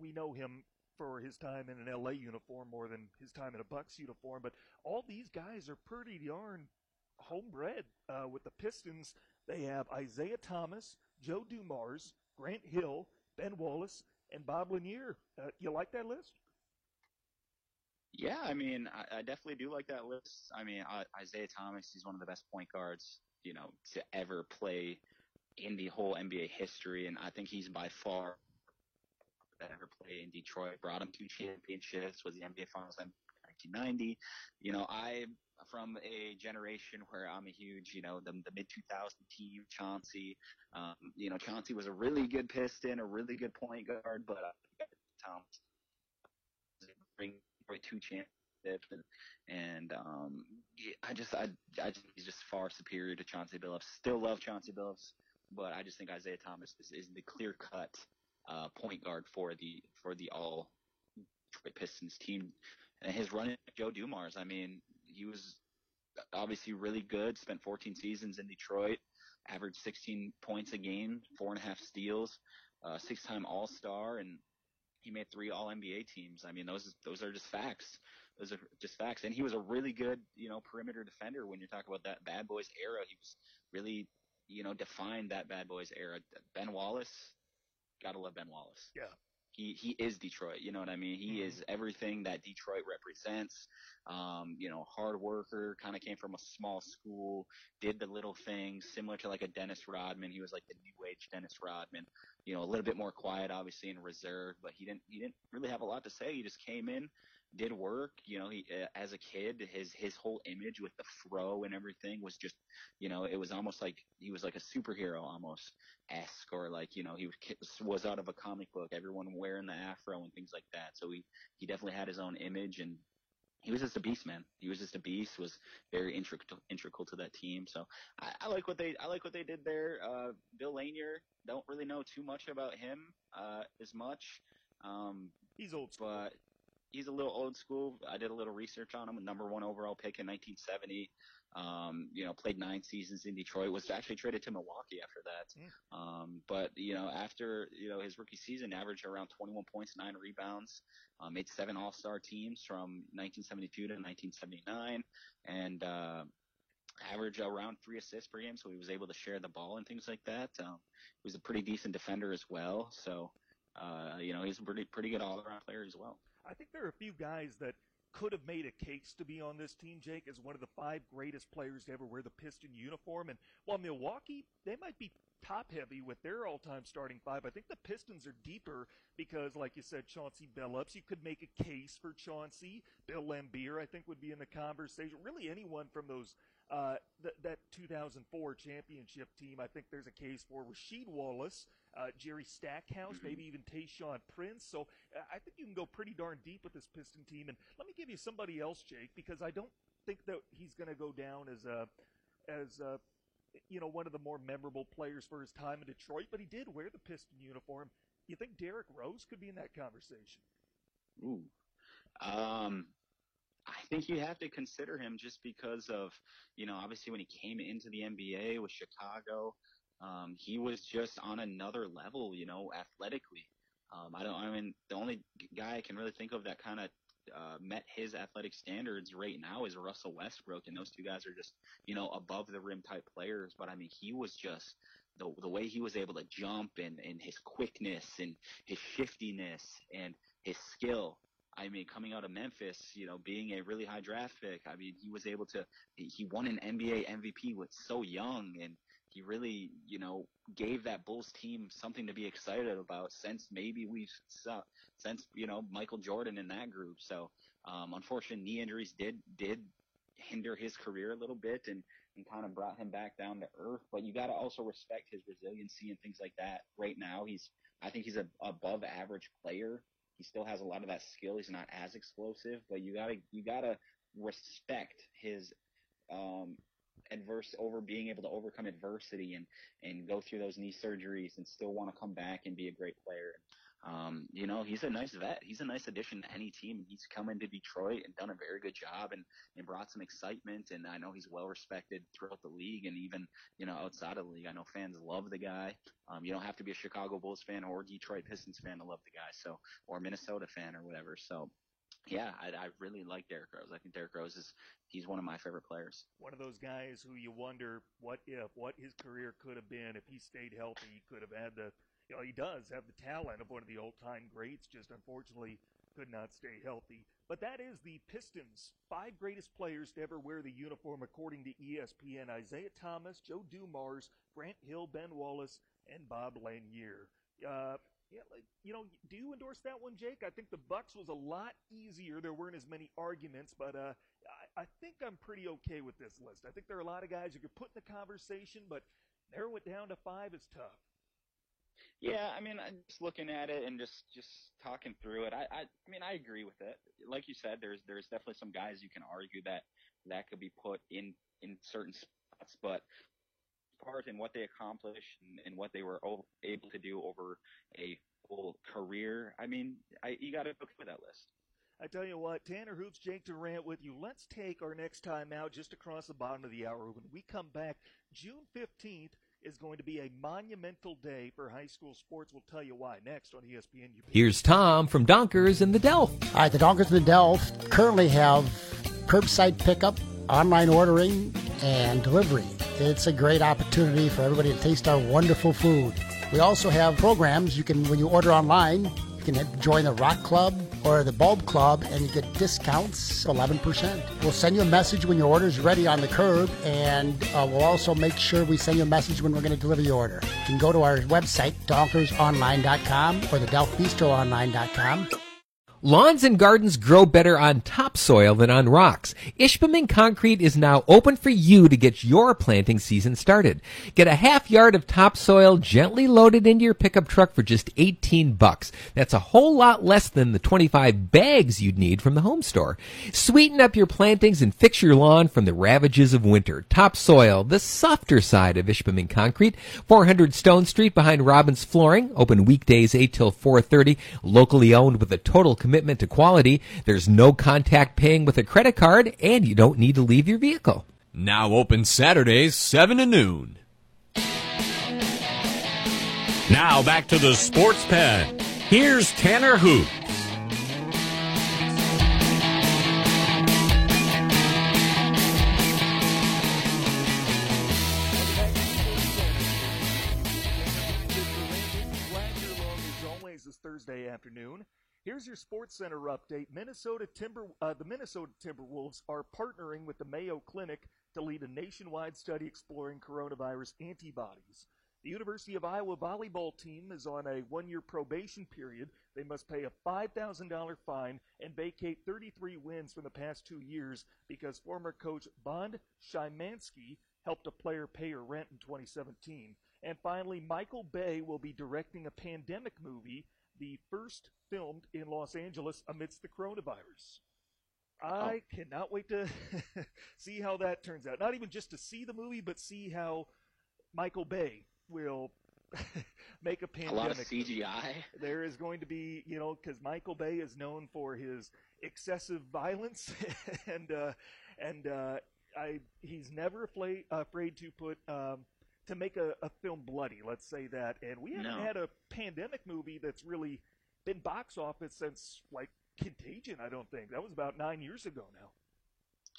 S1: we know him for his time in an LA uniform more than his time in a Bucks uniform. But all these guys are pretty darn homebred uh, with the Pistons. They have Isiah Thomas, Joe Dumars, Grant Hill, Ben Wallace, and Bob Lanier. Uh, you like that list?
S2: Yeah, I mean, I, I definitely do like that list. I mean, I, Isiah Thomas, he's one of the best point guards, you know, to ever play in the whole NBA history, and I think he's by far that ever play in Detroit. Brought him two championships, was the NBA Finals in 1990. You know, I from a generation where I'm a huge, you know, the, the mid 2000 team, Chauncey. Um, you know, Chauncey was a really good piston, a really good point guard, but uh, Thomas bring two championships, and, and um, I just, I, I just, he's just far superior to Chauncey Billups. Still love Chauncey Billups, but I just think Isiah Thomas is, is the clear cut uh, point guard for the for the all Detroit Pistons team. And his run, Joe Dumars. I mean, he was obviously really good. Spent 14 seasons in Detroit, averaged 16 points a game, four and a half steals, uh, six-time All-Star, and he made three All NBA teams. I mean, those those are just facts. Those are just facts. And he was a really good, you know, perimeter defender. When you're talking about that Bad Boys era, he was really, you know, defined that Bad Boys era. Ben Wallace, gotta love Ben Wallace.
S1: Yeah.
S2: He he is Detroit. You know what I mean? He
S1: Mhm.
S2: is everything that Detroit represents. Um, you know, hard worker, kind of came from a small school, did the little things, similar to like a Dennis Rodman. He was like the new age Dennis Rodman. You know, a little bit more quiet, obviously, and reserved, but he didn't he didn't really have a lot to say. He just came in, did work. You know, he uh, as a kid, his his whole image with the fro and everything was just, you know, it was almost like he was like a superhero almost esque, or like you know he was was out of a comic book. Everyone wearing the afro and things like that. So he he definitely had his own image and he was just a beast, man. He was just a beast. Was very integral integral to that team. So I, I like what they I like what they did there. Uh, Bill Lanier, don't really know too much about him uh, as much, um,
S1: He's old school.
S2: but he's a little old school. I did a little research on him. Number one overall pick in 1970. Um, you know, played nine seasons in Detroit. Was actually traded to Milwaukee after that. Um, but you know, after you know his rookie season, averaged around 21 points, nine rebounds. Uh, made seven All-Star teams from 1972 to 1979, and uh, averaged around three assists per game. So he was able to share the ball and things like that. Um, he was a pretty decent defender as well. So uh, you know, he's a pretty pretty good all-around player as well.
S1: I think there are a few guys that could have made a case to be on this team, Jake, as one of the five greatest players to ever wear the Piston uniform. And while Milwaukee, they might be top heavy with their all time starting five, I think the Pistons are deeper because, like you said, Chauncey Billups, you could make a case for Chauncey. Bill Laimbeer, I think, would be in the conversation. Really, anyone from those uh, th- that 2004 championship team, I think there's a case for Rasheed Wallace, uh, Jerry Stackhouse,
S2: Mm-hmm.
S1: maybe even Tayshaun Prince. So uh, I think you can go pretty darn deep with this Piston team. And let me give you somebody else, Jake, because I don't think that he's going to go down as a as a you know one of the more memorable players for his time in Detroit, but he did wear the Piston uniform. You think Derrick Rose could be in that conversation?
S2: Ooh. Um, I think you have to consider him just because of, you know, obviously when he came into the NBA with Chicago, um, he was just on another level, you know, athletically. Um, I don't, I mean, the only guy I can really think of that kind of uh, met his athletic standards right now is Russell Westbrook, and those two guys are just, you know, above the rim type players. But I mean, he was just the the way he was able to jump and and his quickness and his shiftiness and his skill. I mean, coming out of Memphis, you know, being a really high draft pick, I mean, he was able to, he won an NBA MVP with so young and he really, you know, gave that Bulls team something to be excited about since maybe we've, since, you know, Michael Jordan in that group. So, um, unfortunately knee injuries did, did hinder his career a little bit and, and kind of brought him back down to earth, but you got to also respect his resiliency and things like that. Right now, he's, I think he's a above average player he still has a lot of that skill. He's not as explosive, but you gotta you gotta respect his um, adverse over being able to overcome adversity and and go through those knee surgeries and still want to come back and be a great player. Um, you know, he's a nice vet. He's a nice addition to any team. He's come into Detroit and done a very good job and, and brought some excitement. And I know he's well respected throughout the league and even, you know, outside of the league. I know fans love the guy. Um, you don't have to be a Chicago Bulls fan or Detroit Pistons fan to love the guy. So, or Minnesota fan or whatever. So, yeah, I, I really like Derrick Rose. I think Derrick Rose is, he's one of my favorite players.
S1: One of those guys who you wonder what if, what his career could have been if he stayed healthy. He could have had the, you know, he does have the talent of one of the all-time greats, just unfortunately could not stay healthy. But that is the Pistons' five greatest players to ever wear the uniform, according to ESPN: Isiah Thomas, Joe Dumars, Grant Hill, Ben Wallace, and Bob Lanier. Uh, yeah, like, you know, do you endorse that one, Jake? I think the Bucks was a lot easier. There weren't as many arguments, but uh, I, I think I'm pretty okay with this list. I think there are a lot of guys you could put in the conversation, but narrow it down to five is tough.
S2: Yeah, I mean, I'm just looking at it and just just talking through it. I, I I mean, I agree with it. Like you said, there's there's definitely some guys you can argue that that could be put in in certain spots, but part in what they accomplished and, and what they were o- able to do over a full career. I mean, I, you got to go through that list.
S1: I tell you what, Tanner Hoops, Jake Durant with you. Let's take our next time out just across the bottom of the hour. When we come back, June 15th is going to be a monumental day for high school sports. We'll tell you why next on ESPN.
S3: Here's Tom from Donckers in the Delft.
S5: All right, the Donckers in the Delft currently have curbside pickup, online ordering, and delivery. It's a great opportunity for everybody to taste our wonderful food. We also have programs you can, when you order online, you can join the Rock Club or the Bulb Club and you get discounts 11%. We'll send you a message when your order is ready on the curb, and uh, we'll also make sure we send you a message when we're going to deliver your order. You can go to our website, donkersonline.com or the DelphBistroOnline.com.
S3: Lawns and gardens grow better on topsoil than on rocks. Ishpeming Concrete is now open for you to get your planting season started. Get a half yard of topsoil gently loaded into your pickup truck for just 18 bucks. That's a whole lot less than the 25 bags you'd need from the home store. Sweeten up your plantings and fix your lawn from the ravages of winter. Topsoil, the softer side of Ishpeming Concrete, 400 Stone Street behind Robbins Flooring, open weekdays 8 till 4:30, locally owned with a total commitment to quality. There's no contact paying with a credit card and you don't need to leave your vehicle.
S4: Now open Saturdays, 7 to noon. Now back to the sports pen. Here's Tanner Hoops.
S1: Glad you're along as always this Thursday afternoon. Here's your Sports Center update. Minnesota Timber, uh, the Minnesota Timberwolves are partnering with the Mayo Clinic to lead a nationwide study exploring coronavirus antibodies. The University of Iowa volleyball team is on a one-year probation period. They must pay a $5,000 fine and vacate 33 wins from the past two years because former coach Bond Shymansky helped a player pay her rent in 2017. And finally, Michael Bay will be directing a pandemic movie, the first filmed in Los Angeles amidst the coronavirus. I oh. cannot wait to see how that turns out. Not even just to see the movie, but see how Michael Bay will make a pandemic.
S2: A lot of CGI.
S1: There is going to be, you know, because Michael Bay is known for his excessive violence, and uh, and uh, I he's never afraid afraid to put um, to make a, a film bloody. Let's say that, and we haven't no. had a pandemic movie that's really been box office since like Contagion. I don't think that was about nine years ago now.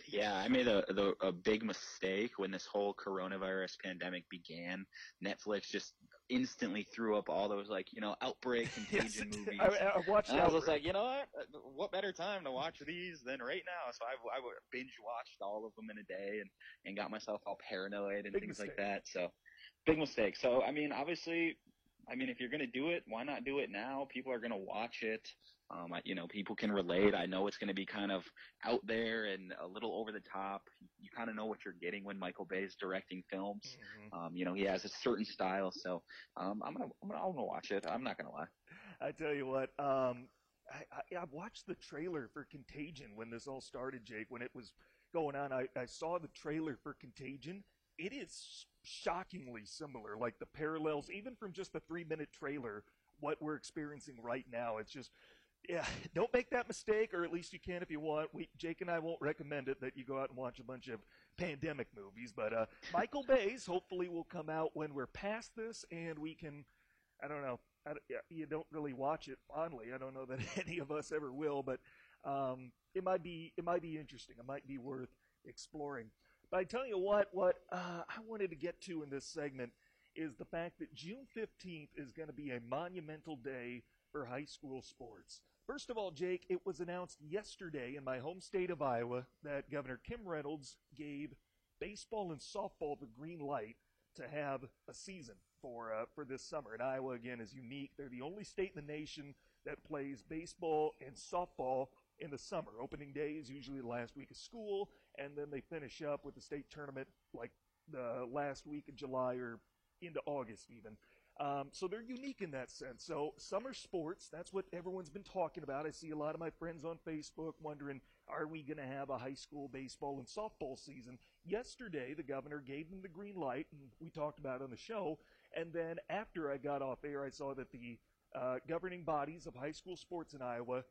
S2: Yeah, I made a, the, a big mistake when this whole coronavirus pandemic began. Netflix just instantly threw up all those like you know outbreak contagion yes, movies.
S1: I, I watched.
S2: And I was like, you know what? Uh, what better time to watch these than right now? So I, I binge watched all of them in a day and and got myself all paranoid and big things mistake. like that. So big mistake. So I mean, obviously, I mean, if you're gonna do it, why not do it now? People are gonna watch it. Um, I, you know, people can relate. I know it's going to be kind of out there and a little over the top. You kind of know what you're getting when Michael Bay is directing films. Mm-hmm. Um, you know, he has a certain style, so um, I'm gonna, I'm gonna, I'm gonna watch it. I'm not gonna lie.
S1: I tell you what, um, I, I, I watched the trailer for Contagion when this all started, Jake. When it was going on, I, I saw the trailer for Contagion. It is shockingly similar, like the parallels, even from just the three minute trailer, what we're experiencing right now. It's just yeah, don't make that mistake, or at least you can if you want. We, Jake and I won't recommend it that you go out and watch a bunch of pandemic movies, but uh, Michael Bay's hopefully will come out when we're past this and we can. I don't know. I, you don't really watch it fondly. I don't know that any of us ever will, but um, it might be it might be interesting. It might be worth exploring. But I tell you what, what uh, I wanted to get to in this segment is the fact that June 15th is going to be a monumental day for high school sports. First of all, Jake, it was announced yesterday in my home state of Iowa that Governor Kim Reynolds gave baseball and softball the green light to have a season for uh, for this summer. And Iowa again is unique; they're the only state in the nation that plays baseball and softball in the summer. Opening day is usually the last week of school, and then they finish up with the state tournament like the last week of July or into August even. Um, so they're unique in that sense. So summer sports, that's what everyone's been talking about. I see a lot of my friends on Facebook wondering, are we going to have a high school baseball and softball season? Yesterday, the governor gave them the green light, and we talked about it on the show. And then after I got off air, I saw that the uh, governing bodies of high school sports in Iowa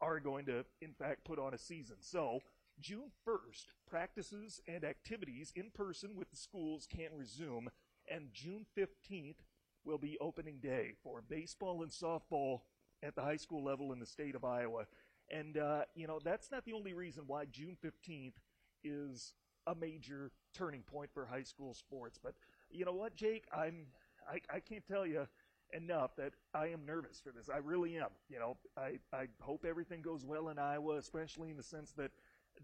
S1: are going to, in fact, put on a season. So June 1st, practices and activities in person with the schools can resume, and June 15th, will be opening day for baseball and softball at the high school level in the state of Iowa. And, uh, you know, that's not the only reason why June 15th is a major turning point for high school sports. But you know what, Jake? I'm, I, I can't tell you enough that I am nervous for this. I really am. You know, I, I hope everything goes well in Iowa, especially in the sense that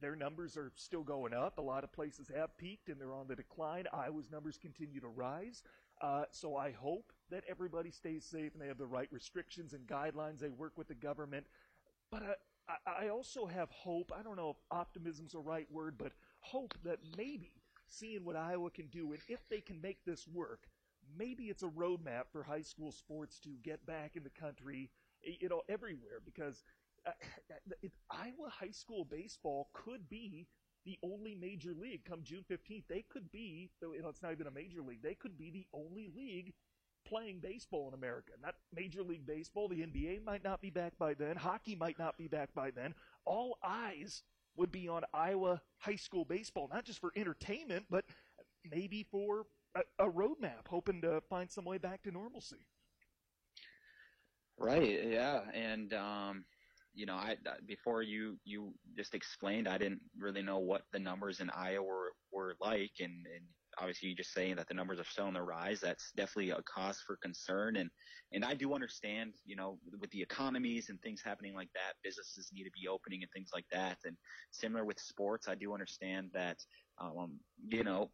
S1: their numbers are still going up. A lot of places have peaked and they're on the decline. Iowa's numbers continue to rise. Uh, so I hope that everybody stays safe and they have the right restrictions and guidelines. They work with the government. But I, I also have hope. I don't know if optimism's the right word, but hope that maybe seeing what Iowa can do, and if they can make this work, maybe it's a roadmap for high school sports to get back in the country, you know, everywhere. Because uh, Iowa high school baseball could be the only major league come June 15th. They could be, though it's not even a major league, they could be the only league playing baseball in America. Not Major League Baseball. The NBA might not be back by then. Hockey might not be back by then. All eyes would be on Iowa high school baseball, not just for entertainment, but maybe for a, a roadmap, hoping to find some way back to normalcy.
S2: Right. Yeah. And, um, you know, I before you you just explained, I didn't really know what the numbers in Iowa were, were like, and, and obviously you just saying that the numbers are still on the rise. That's definitely a cause for concern, and and I do understand, you know, with the economies and things happening like that, businesses need to be opening and things like that. And similar with sports, I do understand that, um, you know,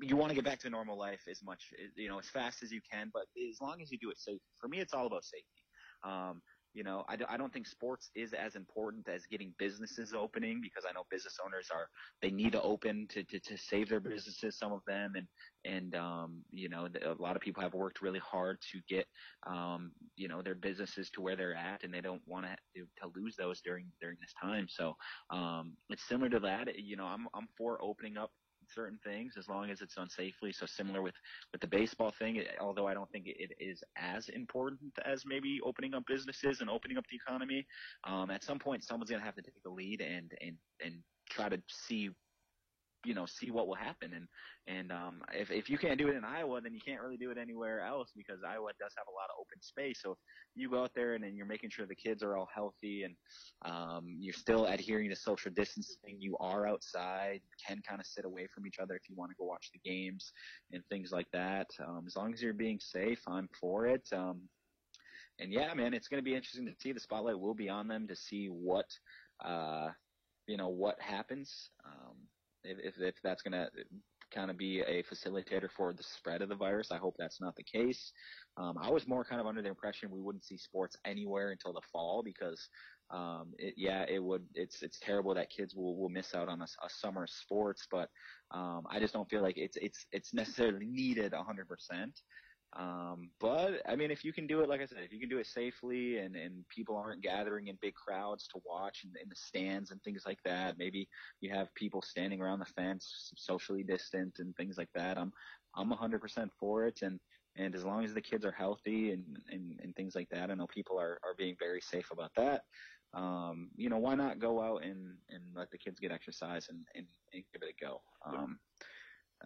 S2: you want to get back to normal life as much, you know, as fast as you can, but as long as you do it safe. For me, it's all about safety. Um, you know, I, do, I don't think sports is as important as getting businesses opening because I know business owners are, they need to open to, to, to save their businesses, some of them. And, and, um, you know, a lot of people have worked really hard to get, um, you know, their businesses to where they're at and they don't want to, to lose those during, during this time. So, um, it's similar to that. You know, I'm, I'm for opening up certain things as long as it's done safely. So similar with with the baseball thing, although I don't think it is as important as maybe opening up businesses and opening up the economy. Um, at some point, someone's gonna have to take the lead and and and try to see you know see what will happen. And and um if if you can't do it in Iowa then you can't really do it anywhere else because Iowa does have a lot of open space. So if you go out there and then you're making sure the kids are all healthy and um you're still adhering to social distancing you are outside can kind of sit away from each other if you want to go watch the games and things like that. Um as long as you're being safe I'm for it. Um and yeah man it's going to be interesting to see. The spotlight will be on them to see what uh you know what happens. Um if, if that's going to kind of be a facilitator for the spread of the virus. I hope that's not the case. Um, I was more kind of under the impression we wouldn't see sports anywhere until the fall because, um, it, yeah, it would. It's it's terrible that kids will will miss out on a, a summer sports, but um, I just don't feel like it's it's it's necessarily needed 100 percent. Um, but I mean, if you can do it, like I said, if you can do it safely and, and people aren't gathering in big crowds to watch in, in the stands and things like that, maybe you have people standing around the fence, socially distant and things like that. I'm, I'm 100% for it. And, and as long as the kids are healthy and, and, and things like that, I know people are, are being very safe about that. Um, you know, why not go out and, and let the kids get exercise and, and, and give it a go? Um,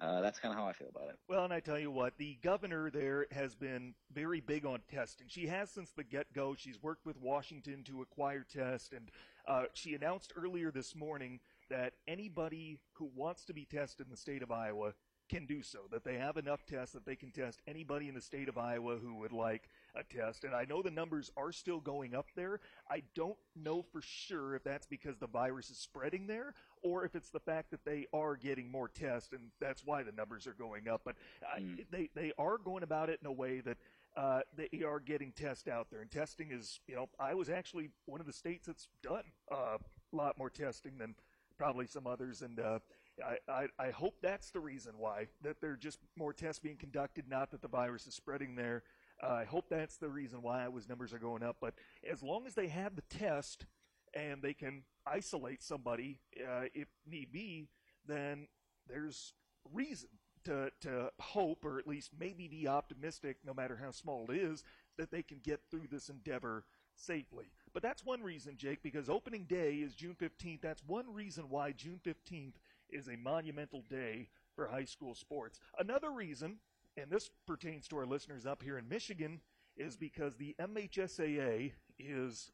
S2: uh, that's kind of how I feel about it.
S1: Well, and I tell you what, the governor there has been very big on testing. She has since the get go. She's worked with Washington to acquire tests, and uh, she announced earlier this morning that anybody who wants to be tested in the state of Iowa can do so, that they have enough tests that they can test anybody in the state of Iowa who would like a test. And I know the numbers are still going up there. I don't know for sure if that's because the virus is spreading there or if it's the fact that they are getting more tests and that's why the numbers are going up. But uh, mm. they, they are going about it in a way that uh, they are getting tests out there. And testing is, you know, I was actually one of the states that's done uh, a lot more testing than probably some others. And uh, I, I, I hope that's the reason why, that there are just more tests being conducted, not that the virus is spreading there. I hope that's the reason why Iowa's numbers are going up. But as long as they have the test and they can isolate somebody uh, if need be, then there's reason to, to hope or at least maybe be optimistic, no matter how small it is, that they can get through this endeavor safely. But that's one reason, Jake, because opening day is June 15th. That's one reason why June 15th is a monumental day for high school sports. Another reason, and this pertains to our listeners up here in Michigan, is because the MHSAA is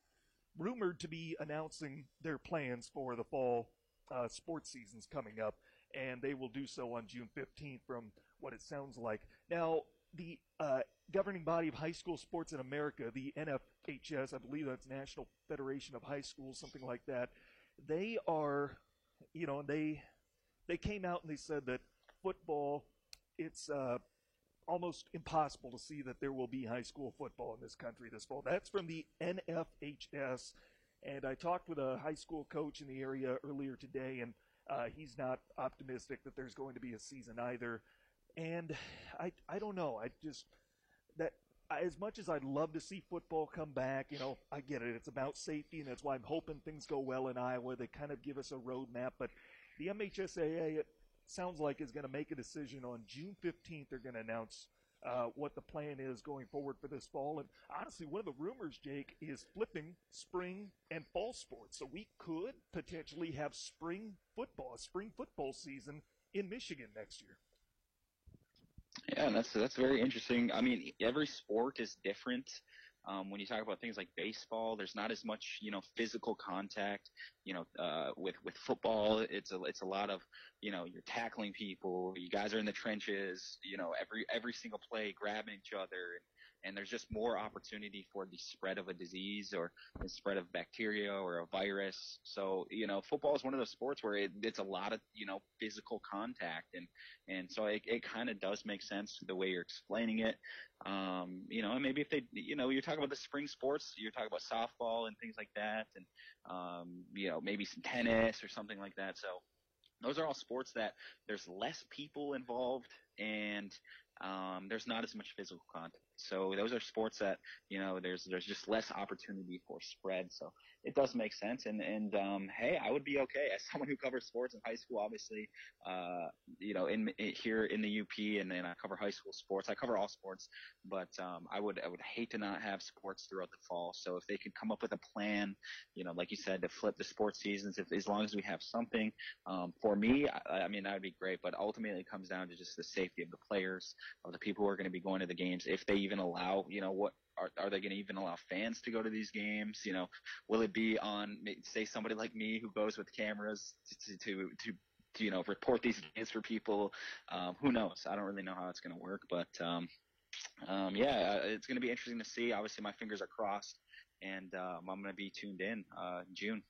S1: rumored to be announcing their plans for the fall uh, sports seasons coming up, and they will do so on June 15th, from what it sounds like. Now, the uh, governing body of high school sports in America, the NFHS, I believe that's National Federation of High Schools, something like that. They are, you know, they they came out and they said that football, it's uh, almost impossible to see that there will be high school football in this country this fall. That's from the NFHS. And I talked with a high school coach in the area earlier today, and uh, he's not optimistic that there's going to be a season either. And I, I don't know. I just that as much as I'd love to see football come back, you know, I get it. It's about safety, and that's why I'm hoping things go well in Iowa. They kind of give us a roadmap, but the MHSAA, sounds like, is going to make a decision on June 15th. They're going to announce uh, what the plan is going forward for this fall. And honestly, one of the rumors, Jake, is flipping spring and fall sports. So we could potentially have spring football, spring football season in Michigan next year.
S2: Yeah, that's that's very interesting. I mean, every sport is different. Um, when you talk about things like baseball, there's not as much, you know, physical contact. You know, uh, with with football, it's a it's a lot of, you know, you're tackling people. You guys are in the trenches. You know, every every single play, grabbing each other, and and there's just more opportunity for the spread of a disease or the spread of bacteria or a virus. So, you know, football is one of those sports where it, it's a lot of, you know, physical contact. And, and so it, it kind of does make sense the way you're explaining it. Um, you know, and maybe if they, you know, you're talking about the spring sports, you're talking about softball and things like that, and um, you know, maybe some tennis or something like that. So those are all sports that there's less people involved and um, there's not as much physical contact. So those are sports that you know there's there's just less opportunity for spread. So it does make sense. And and um, hey, I would be okay as someone who covers sports in high school. Obviously, uh, you know, in, in, here in the UP, and then I cover high school sports. I cover all sports, but um, I would I would hate to not have sports throughout the fall. So if they could come up with a plan, you know, like you said, to flip the sports seasons, if as long as we have something, um, for me, I, I mean that would be great. But ultimately, it comes down to just the safety of the players, of the people who are going to be going to the games, if they even allow, you know, what are, are they going to even allow fans to go to these games? You know, will it be on, say, somebody like me who goes with cameras to, to, to, you know, report these games for people? Um, who knows? I don't really know how it's going to work, but, um, um, yeah, uh, it's going to be interesting to see. Obviously, my fingers are crossed, and um, I'm going to be tuned in uh, June.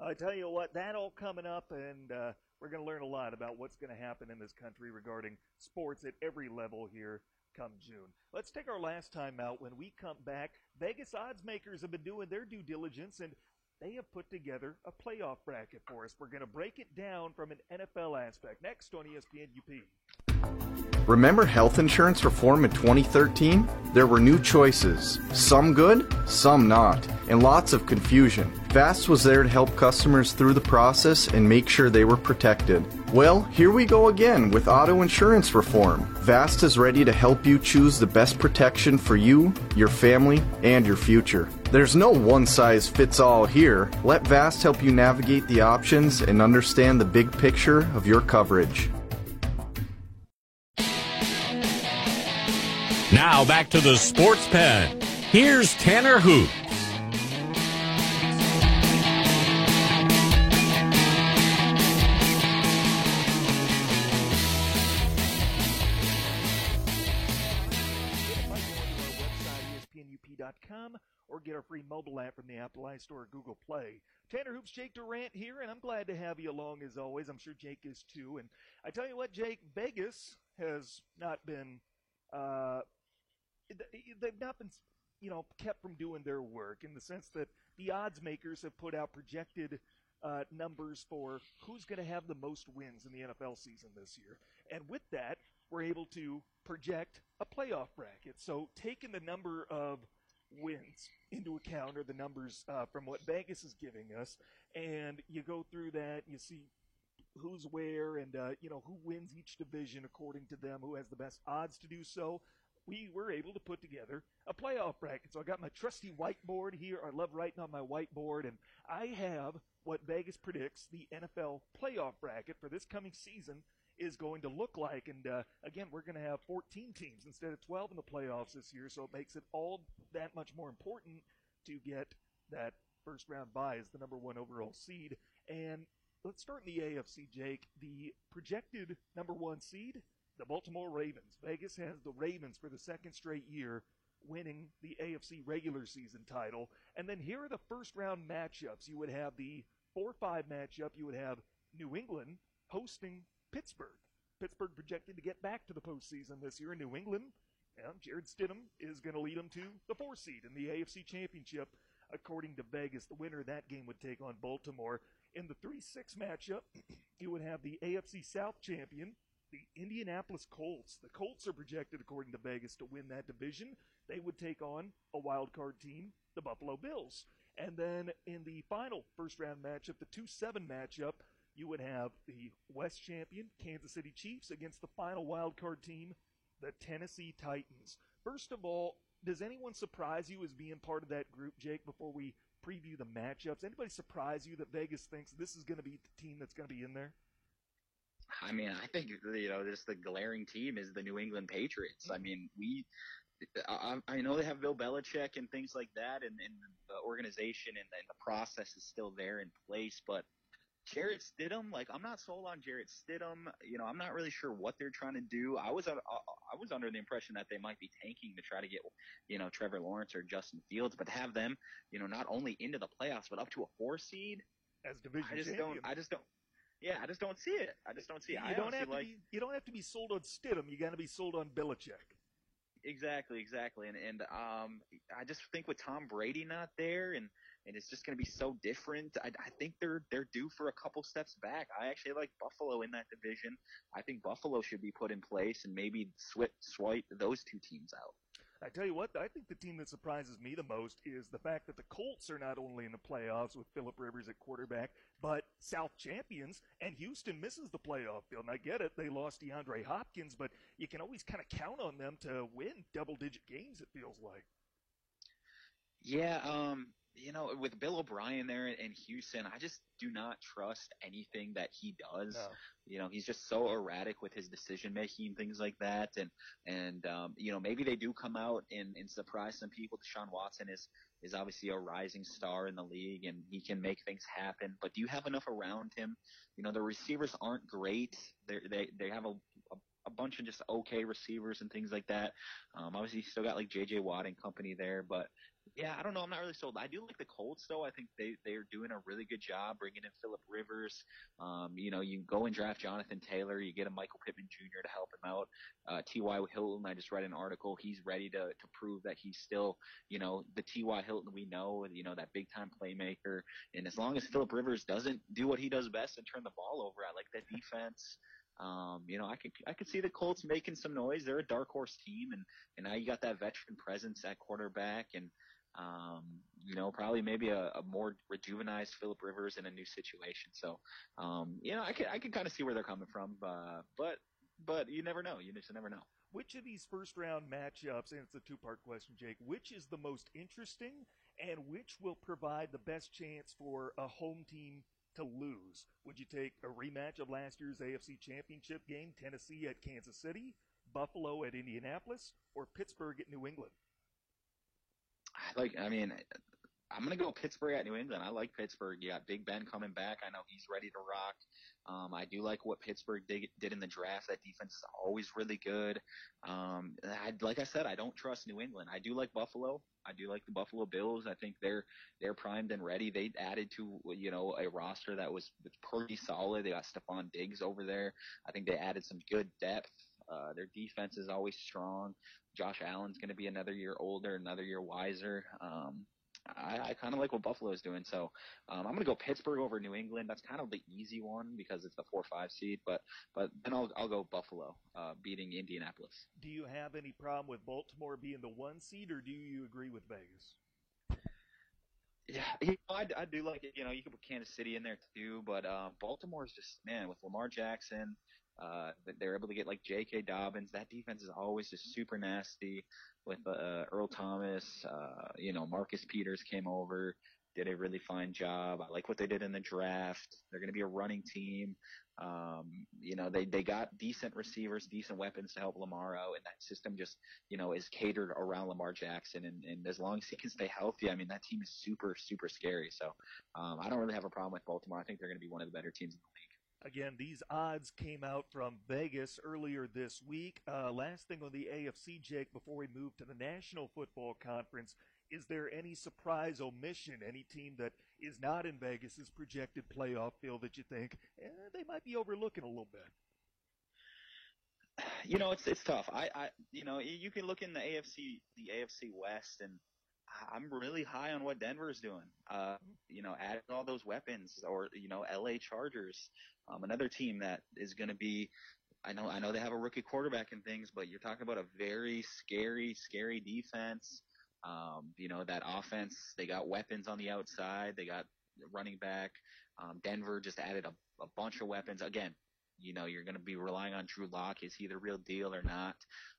S1: I tell you what, that all coming up, and uh, we're going to learn a lot about what's going to happen in this country regarding sports at every level here come June. Let's take our last time out. When we come back, Vegas odds makers have been doing their due diligence and they have put together a playoff bracket for us. We're going to break it down from an NFL aspect next on ESPN UP.
S6: Remember health insurance reform in 2013? There were new choices, some good, some not, and lots of confusion. VAST was there to help customers through the process and make sure they were protected. Well, here we go again with auto insurance reform. VAST is ready to help you choose the best protection for you, your family, and your future. There's no one size fits all here. Let VAST help you navigate the options and understand the big picture of your coverage.
S4: Now back to the sports pen. Here's Tanner Hoot.
S1: or get our free mobile app from the Apple iStore or Google Play. Tanner Hoops, Jake Durant here, and I'm glad to have you along as always. I'm sure Jake is too. And I tell you what, Jake, Vegas has not been uh, they've not been, you know, kept from doing their work in the sense that the odds makers have put out projected uh, numbers for who's going to have the most wins in the NFL season this year. And with that, we're able to project a playoff bracket. So taking the number of wins into account or the numbers uh, from what Vegas is giving us, and you go through that, you see who's where and uh, you know who wins each division according to them, who has the best odds to do so we were able to put together a playoff bracket. So I got my trusty whiteboard here. I love writing on my whiteboard, and I have what Vegas predicts the NFL playoff bracket for this coming season is going to look like. And uh, again, we're going to have 14 teams instead of 12 in the playoffs this year, so it makes it all that much more important to get that first round bye as the number one overall seed. And let's start in the AFC, Jake. The projected number one seed the Baltimore Ravens. Vegas has the Ravens for the second straight year winning the AFC regular season title. And then here are the first round matchups. You would have the 4 5 matchup. You would have New England hosting Pittsburgh. Pittsburgh projected to get back to the postseason this year. In New England, yeah, Jarrett Stidham is going to lead them to the four seed in the AFC Championship. According to Vegas, the winner of that game would take on Baltimore. In the 3 6 matchup, you would have the AFC South champion, the Indianapolis Colts. The Colts are projected, according to Vegas, to win that division. They would take on a wild card team, the Buffalo Bills. And then in the final first round matchup, the 2 7 matchup, you would have the West champion, Kansas City Chiefs, against the final wild card team, the Tennessee Titans. First of all, does anyone surprise you as being part of that group, Jake, before we preview the matchups? Anybody surprise you that Vegas thinks this is going to be the team that's going to be in there?
S2: I mean, I think you know, just the glaring team is the New England Patriots. I mean, we. I, I know they have Bill Belichick and things like that, and, and the organization and, and the process is still there in place. But Jarrett Stidham, like I'm not sold on Jarrett Stidham. You know, I'm not really sure what they're trying to do. I was uh, I was under the impression that they might be tanking to try to get you know Trevor Lawrence or Justin Fields, but to have them you know not only into the playoffs but up to a four seed.
S1: As division
S2: I just
S1: champion.
S2: don't. I just don't. Yeah, I just don't see it. I just don't see it.
S1: You
S2: I
S1: don't have to
S2: like,
S1: be. You don't have to be sold on Stidham. You got to be sold on Belichick.
S2: Exactly, exactly, and and um, I just think with Tom Brady not there, and and it's just going to be so different. I, I think they're they're due for a couple steps back. I actually like Buffalo in that division. I think Buffalo should be put in place, and maybe swipe swipe those two teams out.
S1: I tell you what, I think the team that surprises me the most is the fact that the Colts are not only in the playoffs with Philip Rivers at quarterback, but South champions, and Houston misses the playoff field. And I get it, they lost DeAndre Hopkins, but you can always kind of count on them to win double digit games, it feels like.
S2: Yeah, um, you know, with Bill O'Brien there in Houston, I just do not trust anything that he does.
S1: No.
S2: You know, he's just so erratic with his decision making, things like that. And and um, you know, maybe they do come out and, and surprise some people. Deshaun Watson is is obviously a rising star in the league, and he can make things happen. But do you have enough around him? You know, the receivers aren't great. They they they have a, a a bunch of just okay receivers and things like that. Um, obviously, you still got like J.J. Watt and company there, but yeah, I don't know. I'm not really sold. I do like the Colts though. I think they they're doing a really good job bringing in Philip Rivers. Um, you know, you go and draft Jonathan Taylor. You get a Michael Pittman Jr. to help him out. Uh, T.Y. Hilton. I just read an article. He's ready to to prove that he's still you know the T.Y. Hilton we know. You know that big time playmaker. And as long as Philip Rivers doesn't do what he does best and turn the ball over, I like that defense. Um, you know, I could I could see the Colts making some noise. They're a dark horse team, and and now you got that veteran presence at quarterback, and um, you know, probably maybe a, a more rejuvenized Philip Rivers in a new situation. So, um, you know, I can I could kind of see where they're coming from, but but you never know. You just never know.
S1: Which of these first round matchups, and it's a two part question, Jake, which is the most interesting and which will provide the best chance for a home team to lose? Would you take a rematch of last year's AFC Championship game, Tennessee at Kansas City, Buffalo at Indianapolis, or Pittsburgh at New England?
S2: I like. I mean, I'm gonna go Pittsburgh at New England. I like Pittsburgh. You got Big Ben coming back. I know he's ready to rock. Um, I do like what Pittsburgh did, did in the draft. That defense is always really good. Um, I, like I said, I don't trust New England. I do like Buffalo. I do like the Buffalo Bills. I think they're they're primed and ready. They added to you know a roster that was pretty solid. They got Stefon Diggs over there. I think they added some good depth. Uh, their defense is always strong. Josh Allen's going to be another year older, another year wiser. Um, I, I kind of like what Buffalo is doing. So um, I'm going to go Pittsburgh over New England. That's kind of the easy one because it's the four five seed. But but then I'll I'll go Buffalo uh, beating Indianapolis.
S1: Do you have any problem with Baltimore being the one seed, or do you agree with Vegas?
S2: Yeah, you know, I, I do like it. You know, you can put Kansas City in there too, but uh, Baltimore is just man with Lamar Jackson. Uh, they're able to get like J.K. Dobbins. That defense is always just super nasty. With uh, Earl Thomas, uh, you know, Marcus Peters came over, did a really fine job. I like what they did in the draft. They're going to be a running team. Um, you know, they they got decent receivers, decent weapons to help Lamar out, and that system just you know is catered around Lamar Jackson. And, and as long as he can stay healthy, I mean, that team is super super scary. So um, I don't really have a problem with Baltimore. I think they're going to be one of the better teams in the league.
S1: Again, these odds came out from Vegas earlier this week. Uh, last thing on the AFC, Jake, before we move to the National Football Conference, is there any surprise omission? Any team that is not in Vegas's projected playoff field that you think eh, they might be overlooking a little bit?
S2: You know, it's it's tough. I, I you know you can look in the AFC the AFC West and I'm really high on what Denver's doing. Uh, you know, adding all those weapons, or you know, LA Chargers, um, another team that is going to be. I know, I know they have a rookie quarterback and things, but you're talking about a very scary, scary defense. Um, you know, that offense, they got weapons on the outside. They got running back. Um, Denver just added a, a bunch of weapons. Again, you know, you're going to be relying on Drew Lock. Is he the real deal or not?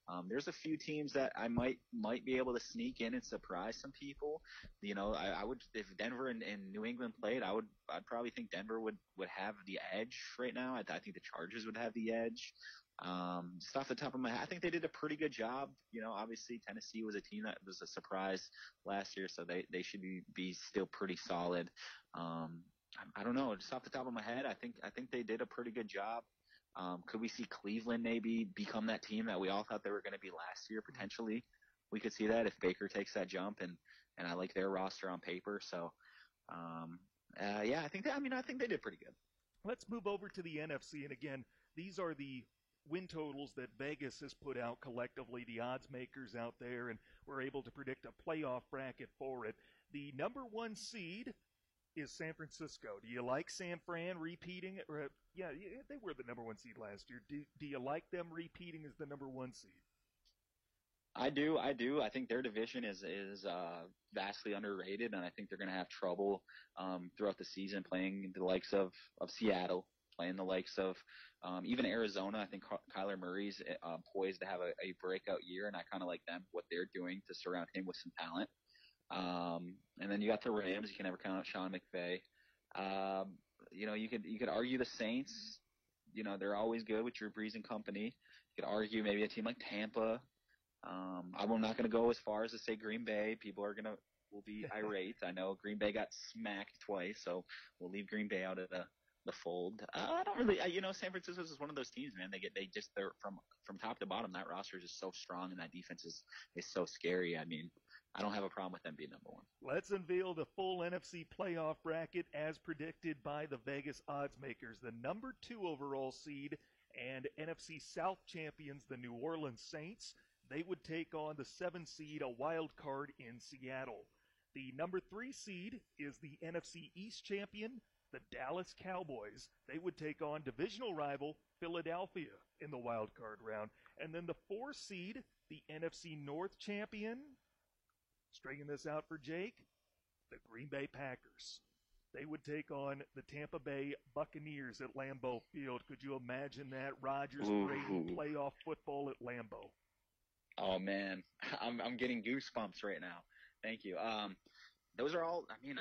S2: Um, there's a few teams that I might might be able to sneak in and surprise some people. You know, I, I would if Denver and, and New England played, I would I'd probably think Denver would would have the edge right now. I, I think the Chargers would have the edge. Um, just off the top of my head, I think they did a pretty good job. You know, obviously Tennessee was a team that was a surprise last year, so they they should be be still pretty solid. Um, I, I don't know, just off the top of my head, I think I think they did a pretty good job. Um, could we see Cleveland maybe become that team that we all thought they were going to be last year potentially? We could see that if Baker takes that jump, and and I like their roster on paper. So, um, uh, yeah, I think that, I mean I think they did pretty good.
S1: Let's move over to the NFC, and again, these are the win totals that Vegas has put out collectively, the odds makers out there, and we're able to predict a playoff bracket for it. The number one seed is San Francisco. Do you like San Fran repeating? Or, yeah, they were the number one seed last year. Do, do you like them repeating as the number one seed?
S2: I do, I do. I think their division is is uh, vastly underrated, and I think they're going to have trouble um, throughout the season playing the likes of of Seattle, playing the likes of um, even Arizona. I think Kyler Murray's uh, poised to have a, a breakout year, and I kind of like them what they're doing to surround him with some talent. Um, and then you got the Rams. You can never count out Sean McVay. Um, you know, you could you could argue the Saints. You know, they're always good with Drew Brees and company. You could argue maybe a team like Tampa. Um, I'm not going to go as far as to say Green Bay. People are going to will be irate. I know Green Bay got smacked twice, so we'll leave Green Bay out of the the fold. Uh, I don't really, you know, San Francisco is one of those teams, man. They get they just they're from from top to bottom. That roster is just so strong, and that defense is is so scary. I mean, I don't have a problem with them being number one.
S1: Let's unveil the full NFC playoff bracket as predicted by the Vegas odds makers. The number two overall seed and NFC South champions, the New Orleans Saints. They would take on the seven seed, a wild card in Seattle. The number three seed is the NFC East champion, the Dallas Cowboys. They would take on divisional rival Philadelphia in the wild card round. And then the four seed, the NFC North champion, Stringing this out for Jake, the Green Bay Packers. They would take on the Tampa Bay Buccaneers at Lambeau Field. Could you imagine that? Rodgers Brady playoff football at Lambeau.
S2: Oh man, I'm I'm getting goosebumps right now. Thank you. Um, those are all. I mean,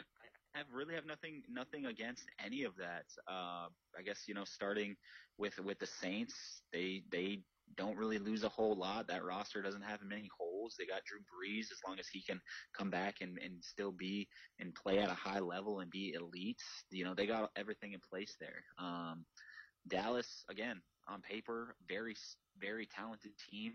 S2: I have really have nothing nothing against any of that. Uh, I guess you know, starting with with the Saints, they they don't really lose a whole lot. That roster doesn't have many holes. They got Drew Brees as long as he can come back and, and still be and play at a high level and be elite. You know, they got everything in place there. Um, Dallas, again, on paper, very, very talented team.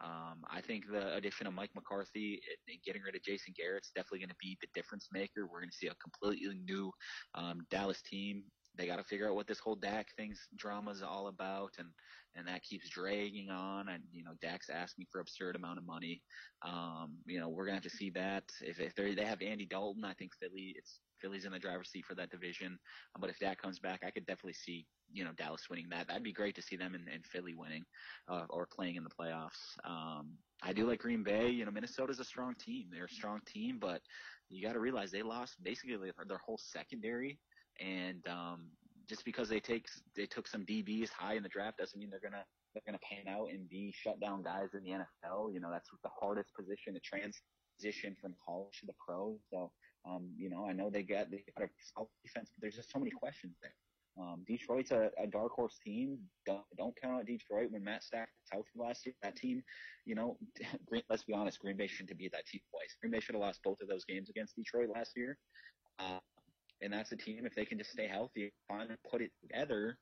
S2: Um, I think the addition of Mike McCarthy and getting rid of Jason Garrett is definitely going to be the difference maker. We're going to see a completely new um, Dallas team. They got to figure out what this whole Dak thing's drama is all about, and and that keeps dragging on. And you know, Dak's asking for absurd amount of money. Um, you know, we're gonna have to see that. If if they they have Andy Dalton, I think Philly it's Philly's in the driver's seat for that division. Um, but if Dak comes back, I could definitely see you know Dallas winning that. That'd be great to see them in, in Philly winning uh, or playing in the playoffs. Um, I do like Green Bay. You know, Minnesota's a strong team. They're a strong team, but you got to realize they lost basically their whole secondary, and um, just because they take they took some DBs high in the draft doesn't mean they're gonna they're gonna pan out and be shut down guys in the NFL. You know, that's the hardest position to transition from college to the pros. So, um, you know, I know they got they got a solid defense, but there's just so many questions there. Um, Detroit's a, a dark horse team. Don't, don't count out Detroit when Matt Stafford was healthy last year. That team, you know, Green, let's be honest, Green Bay shouldn't have beat that team twice. Green Bay should have lost both of those games against Detroit last year. Uh, and that's a team if they can just stay healthy, finally put it together.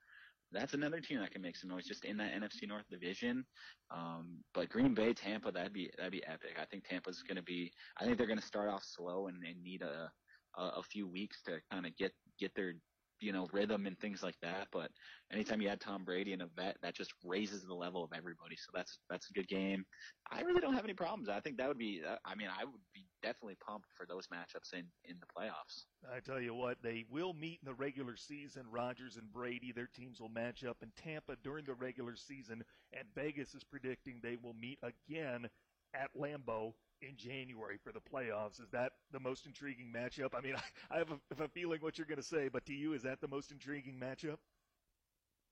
S2: That's another team that can make some noise just in that NFC North division. Um, but Green Bay, Tampa, that'd be that'd be epic. I think Tampa's going to be. I think they're going to start off slow and, and need a, a a few weeks to kind of get get their you know, rhythm and things like that. But anytime you add Tom Brady and a vet, that just raises the level of everybody. So that's that's a good game. I really don't have any problems. I think that would be. I mean, I would be definitely pumped for those matchups in in the playoffs.
S1: I tell you what, they will meet in the regular season. Rodgers and Brady, their teams will match up in Tampa during the regular season, and Vegas is predicting they will meet again at Lambeau in January for the playoffs. Is that the most intriguing matchup? I mean, I, I have, a, have a feeling what you're going to say, but to you, is that the most intriguing matchup?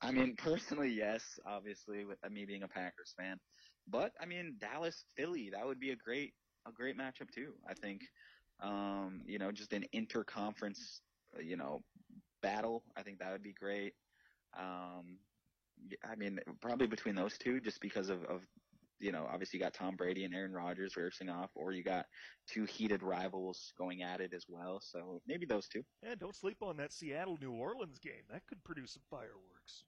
S2: I mean, personally, yes, obviously, with me being a Packers fan. But I mean, Dallas, Philly, that would be a great, a great matchup too. I think, um, you know, just an interconference, you know, battle. I think that would be great. Um, I mean, probably between those two, just because of, of you know, obviously you got Tom Brady and Aaron Rodgers racing off, or you got two heated rivals going at it as well. So maybe those two.
S1: Yeah, don't sleep on that Seattle New Orleans game. That could produce some fireworks.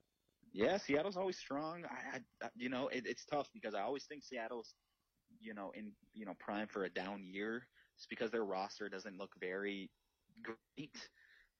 S2: Yeah, Seattle's always strong. I, I you know, it, it's tough because I always think Seattle's, you know, in you know prime for a down year, just because their roster doesn't look very great.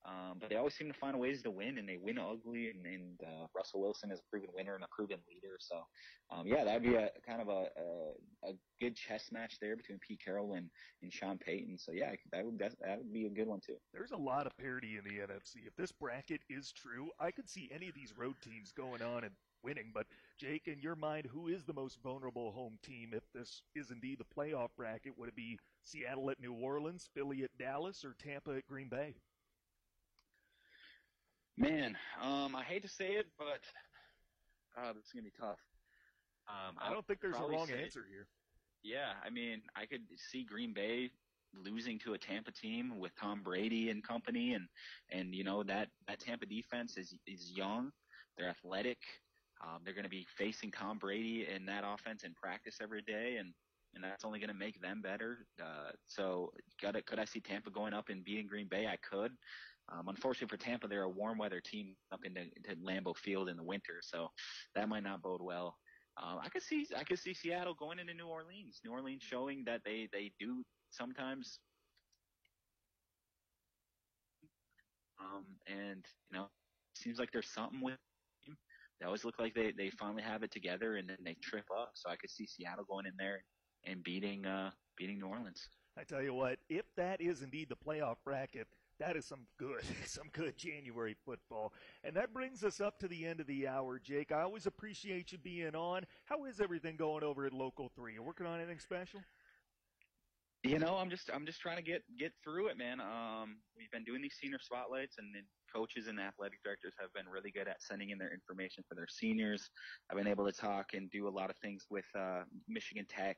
S2: Um, but they always seem to find ways to win, and they win ugly. And, and uh, Russell Wilson is a proven winner and a proven leader. So, um, yeah, that'd be a kind of a, a, a good chess match there between Pete Carroll and, and Sean Payton. So, yeah, that would that, that would be a good one too.
S1: There's a lot of parity in the NFC. If this bracket is true, I could see any of these road teams going on and winning. But Jake, in your mind, who is the most vulnerable home team if this is indeed the playoff bracket? Would it be Seattle at New Orleans, Philly at Dallas, or Tampa at Green Bay?
S2: Man, um, I hate to say it, but uh, it's gonna be tough.
S1: Um, I don't think there's a wrong answer here.
S2: Yeah, I mean, I could see Green Bay losing to a Tampa team with Tom Brady and company, and and you know that that Tampa defense is is young, they're athletic, um, they're going to be facing Tom Brady in that offense in practice every day, and and that's only going to make them better. Uh, so, got could I see Tampa going up and beating Green Bay? I could. Um, unfortunately for Tampa, they're a warm weather team up into, into Lambeau Field in the winter, so that might not bode well. Um, I could see I could see Seattle going into New Orleans. New Orleans showing that they they do sometimes. Um, and you know, seems like there's something with them. They always look like they they finally have it together, and then they trip up. So I could see Seattle going in there and beating uh beating New Orleans.
S1: I tell you what, if that is indeed the playoff bracket, that is some good, some good January football. And that brings us up to the end of the hour, Jake. I always appreciate you being on. How is everything going over at Local 3? You working on anything special?
S2: You know, I'm just I'm just trying to get get through it, man. Um, we've been doing these senior spotlights, and then coaches and athletic directors have been really good at sending in their information for their seniors. I've been able to talk and do a lot of things with uh, Michigan Tech.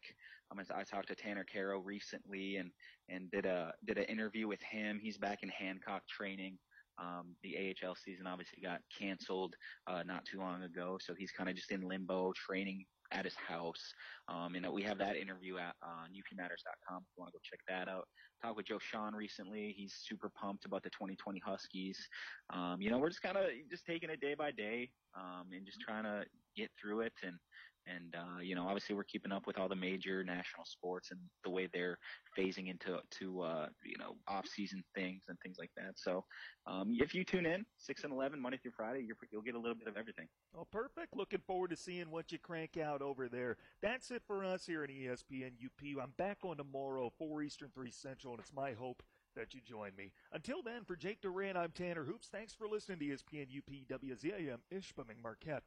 S2: Um, I talked to Tanner Kero recently, and and did a did an interview with him. He's back in Hancock training. Um, the AHL season obviously got canceled uh, not too long ago, so he's kind of just in limbo, training at his house. Um, and we have that interview at on upmatters.com if you want to go check that out. Talked with Joe Shawhan recently. He's super pumped about the 2020 Huskies. Um, you know, we're just kind of just taking it day by day um, and just trying to get through it and and uh, you know, obviously, we're keeping up with all the major national sports and the way they're phasing into to uh, you know off-season things and things like that. So, um, if you tune in six and eleven Monday through Friday, you will get a little bit of everything.
S1: Oh, perfect! Looking forward to seeing what you crank out over there. That's it for us here at ESPN UP. I'm back on tomorrow, four Eastern, three Central, and it's my hope that you join me. Until then, for Jake Duran, I'm Tanner Hoops. Thanks for listening to ESPN UP WZAM Ishpeming Marquette.